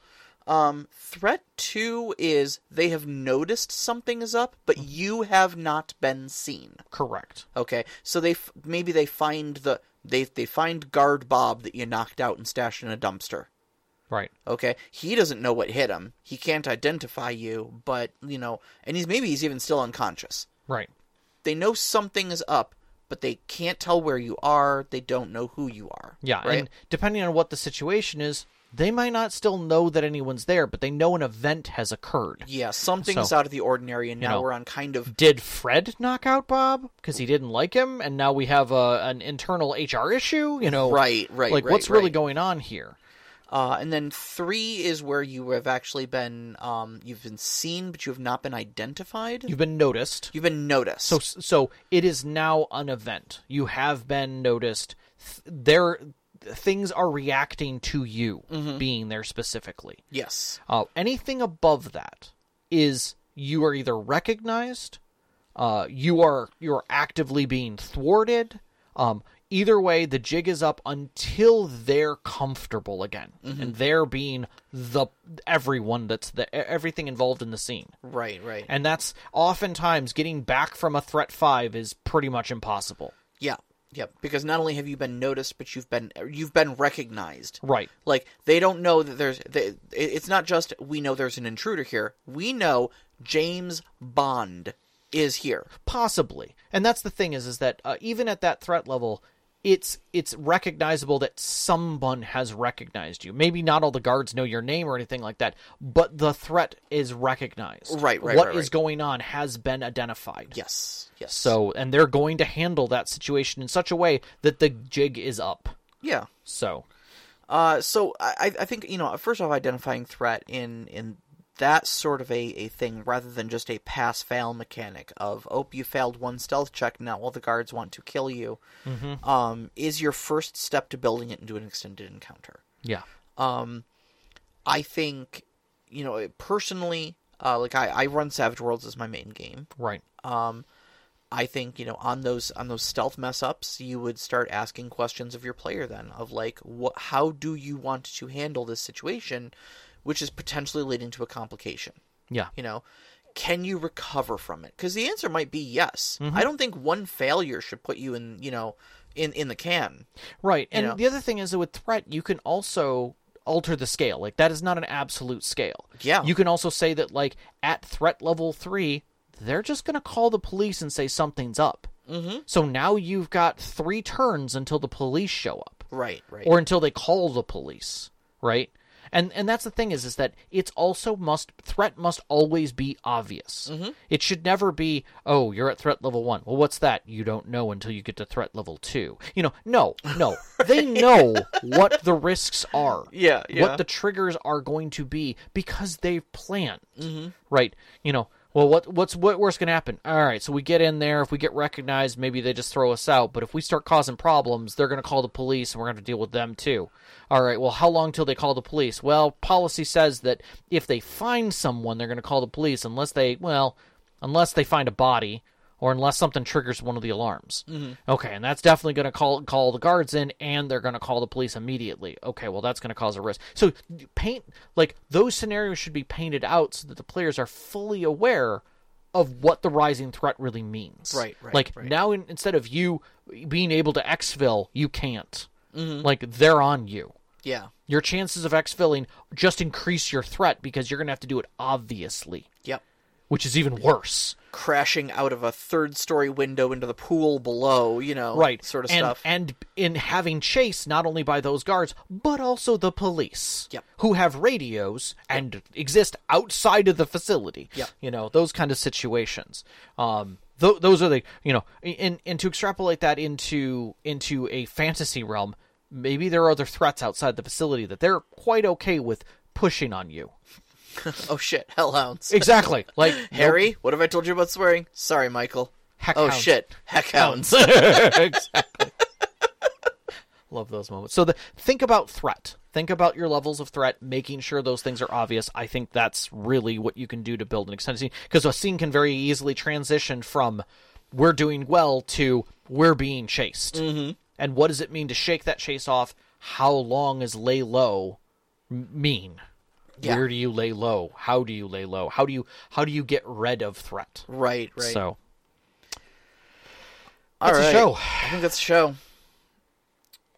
Um, threat two is they have noticed something is up, but you have not been seen. correct Okay, so they f- maybe they find the they they find guard Bob that you knocked out and stashed in a dumpster. right Okay, he doesn't know what hit him. He can't identify you, but you know, and he's maybe he's even still unconscious. right They know something is up, but they can't tell where you are. They don't know who you are. Yeah, right. and depending on what the situation is, they might not still know that anyone's there, but they know an event has occurred. Yeah, something's So, out of the ordinary, and now know, we're on kind of Did Fred knock out Bob because he didn't like him, and now we have a, an internal HR issue? You know, right, right, Like, right, what's really going on here? Uh, and then three is where you have actually been, um, you've been seen, but you have not been identified. You've been noticed. You've been noticed. So, so it is now an event. You have been noticed. Th- There, things are reacting to you Mm-hmm. being there specifically. yes, Uh, anything above that is you are either recognized, uh, you are you are actively being thwarted. Um, either way, the jig is up until they're comfortable again, and they're being the everyone that's the everything involved in the scene. right, right. And that's oftentimes getting back from a threat five is pretty much impossible. yeah, yeah. Because not only have you been noticed, but you've been you've been recognized. Right. Like they don't know that there's. They, it's not just we know there's an intruder here. We know James Bond is here. possibly and that's the thing is is that uh, even at that threat level it's it's recognizable that someone has recognized you maybe not all the guards know your name or anything like that but the threat is recognized Right, right, What right, is right. going on has been identified Yes, yes. so and they're going to handle that situation in such a way that the jig is up yeah. so Uh, so I, I think you know first off identifying threat in in that sort of a, a thing rather than just a pass fail mechanic of oh you failed one stealth check now all the guards want to kill you. Um, is your first step to building it into an extended encounter. yeah. Um, I think you know personally uh, like I, I run Savage Worlds as my main game. right. Um, I think you know on those on those stealth mess ups, you would start asking questions of your player then of like, what, how do you want to handle this situation, which is potentially leading to a complication. Yeah. You know, can you recover from it? Because the answer might be yes. Mm-hmm. I don't think one failure should put you in you know in in the can. Right. And know? the other thing is that with threat, you can also alter the scale. Like that is not an absolute scale. Yeah. You can also say that like at threat level 3, they're just going to call the police and say something's up. Mm-hmm. So now you've got 3 turns until the police show up Right. Right. or until they call the police, right? And and that's the thing is is that it's also must threat must always be obvious. Mm-hmm. It should never be oh you're at threat level one. Well, what's that? You don't know until you get to threat level two. You know, no, no, they know what the risks are. Yeah, yeah. What the triggers are going to be because they've planned. Mm-hmm. Right? You know. Well, what what's what going to happen? All right, so we get in there. If we get recognized, maybe they just throw us out. But if we start causing problems, they're going to call the police, and we're going to deal with them too. All right. Well, how long till they call the police? Well, policy says that if they find someone, they're going to call the police unless they well, unless they find a body or unless something triggers one of the alarms. Mm-hmm. Okay, and that's definitely going to call call the guards in, and they're going to call the police immediately. Okay, well that's going to cause a risk. So paint like those scenarios should be painted out so that the players are fully aware of what the rising threat really means. Right, right, Like right. now, in, instead of you being able to exfil, you can't. Like they're on you. yeah. Your chances of exfilling just increase your threat because you're going to have to do it obviously, Yep. which is even worse. Crashing out of a third story window into the pool below, you know, right sort of and, stuff. and in having chase not only by those guards but also the police Yep. who have radios and exist outside of the facility Yep. you know those kind of situations um th- those are the you know and and to extrapolate that into into a fantasy realm maybe there are other threats outside the facility that they're quite okay with pushing on you oh shit, hellhounds. exactly like Harry, what have I told you about swearing? Sorry, Michael. Heck oh hounds. shit, heckhounds. exactly. Love those moments. So the, think about threat. Think about your levels of threat, making sure those things are obvious. I think that's really what you can do to build an extended scene because a scene can very easily transition from we're doing well to we're being chased. Mm-hmm. And what does it mean to shake that chase off? How long is lay low mean? Yeah. Where do you lay low? How do you lay low? How do you how do you get rid of threat? right, right. So All that's a show. I think that's a show.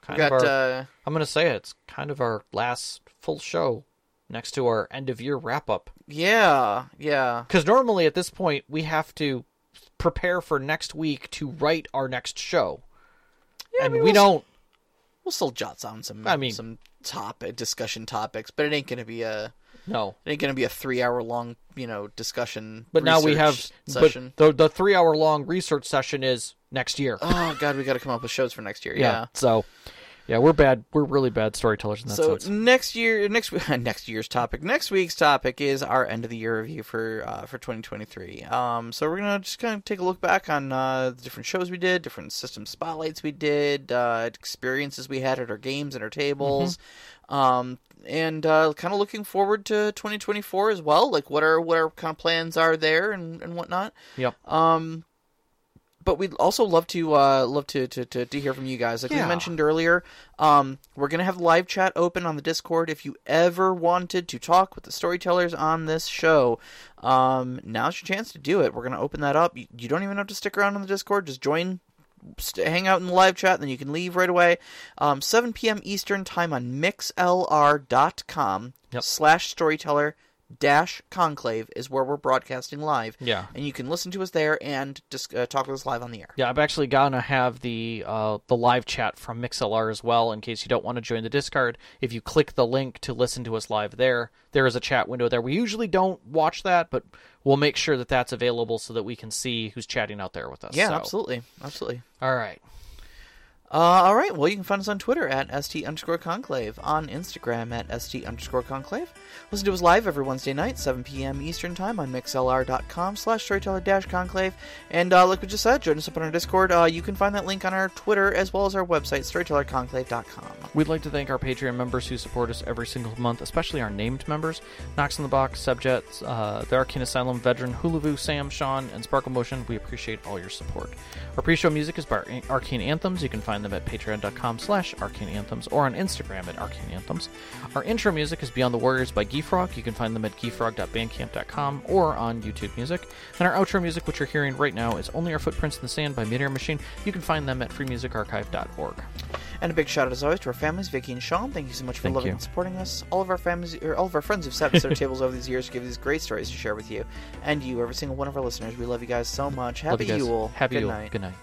Got of our, uh I'm going to say it, it's kind of our last full show next to our end of year wrap up. yeah, yeah. Because normally at this point, we have to prepare for next week to write our next show. Yeah, I and mean, we we'll- don't. We'll still jot down some I mean- some topic uh, discussion topics, but it ain't gonna be a No. it ain't gonna be a three hour long, you know, discussion. But now we have. session. But the, the three hour long research session is next year. oh god, we gotta come up with shows for next year. Yeah. So, yeah, we're bad. We're really bad storytellers in that So sense. next year, next next year's topic, next week's topic is our end of the year review for uh, for 2023. Um, so we're gonna just kind of take a look back on uh, the different shows we did, different system spotlights we did, uh, experiences we had at our games and our tables, um, and uh, kind of looking forward to 2024 as well. Like what our what our kind of plans are there and and whatnot. Yep. Um, but we'd also love to uh, love to, to, to, to hear from you guys. Like Yeah. we mentioned earlier, um, we're gonna have live chat open on the Discord. If you ever wanted to talk with the storytellers on this show, um, now's your chance to do it. We're gonna open that up. You, you don't even have to stick around on the Discord. Just join. St- hang out in the live chat, then you can leave right away. Um, 7 p.m. Eastern time on mixlr.com Yep. slash storyteller dash conclave is where we're broadcasting live Yeah. and you can listen to us there and just uh, talk with us live on the air. Yeah, I'm actually gonna have the uh, the live chat from MixLR as well. In case you don't want to join the Discord, if you click the link to listen to us live there, there is a chat window there. We usually don't watch that, but we'll make sure that that's available so that we can see who's chatting out there with us. Yeah, So, absolutely, absolutely. All right. Uh, all right. Well, you can find us on Twitter at st underscore conclave, on Instagram at st underscore conclave. Listen to us live every Wednesday night, 7 p.m. Eastern Time on mixlr.com slash storyteller dash conclave. And uh, like we just said, join us up on our Discord. Uh, you can find that link on our Twitter as well as our website, storytellerconclave.com. We'd like to thank our Patreon members who support us every single month, especially our named members Knox in the Box, Subjects, uh, The Arcane Asylum, Veteran, Hulavu, Sam, Sean, and Sparkle Motion. We appreciate all your support. Our pre show music is by Arcane Anthems. You can find them at patreon.com slash arcane anthems or on Instagram at arcane anthems. Our intro music is Beyond the Warriors by Geefrog. You can find them at geefrog.bandcamp.com or on YouTube Music. And our outro music, which you're hearing right now, is Only Our Footprints in the Sand by Meteor Machine. You can find them at freemusicarchive.org. And a big shout out as always to our families, Vicky and Sean. Thank you so much for Thank loving you. and supporting us. All of our families, or all of our friends who've sat at our tables over these years to give these great stories to share with you, and you, every single one of our listeners. We love you guys so much. Happy. Yule. Happy Good Yule. night. Good night.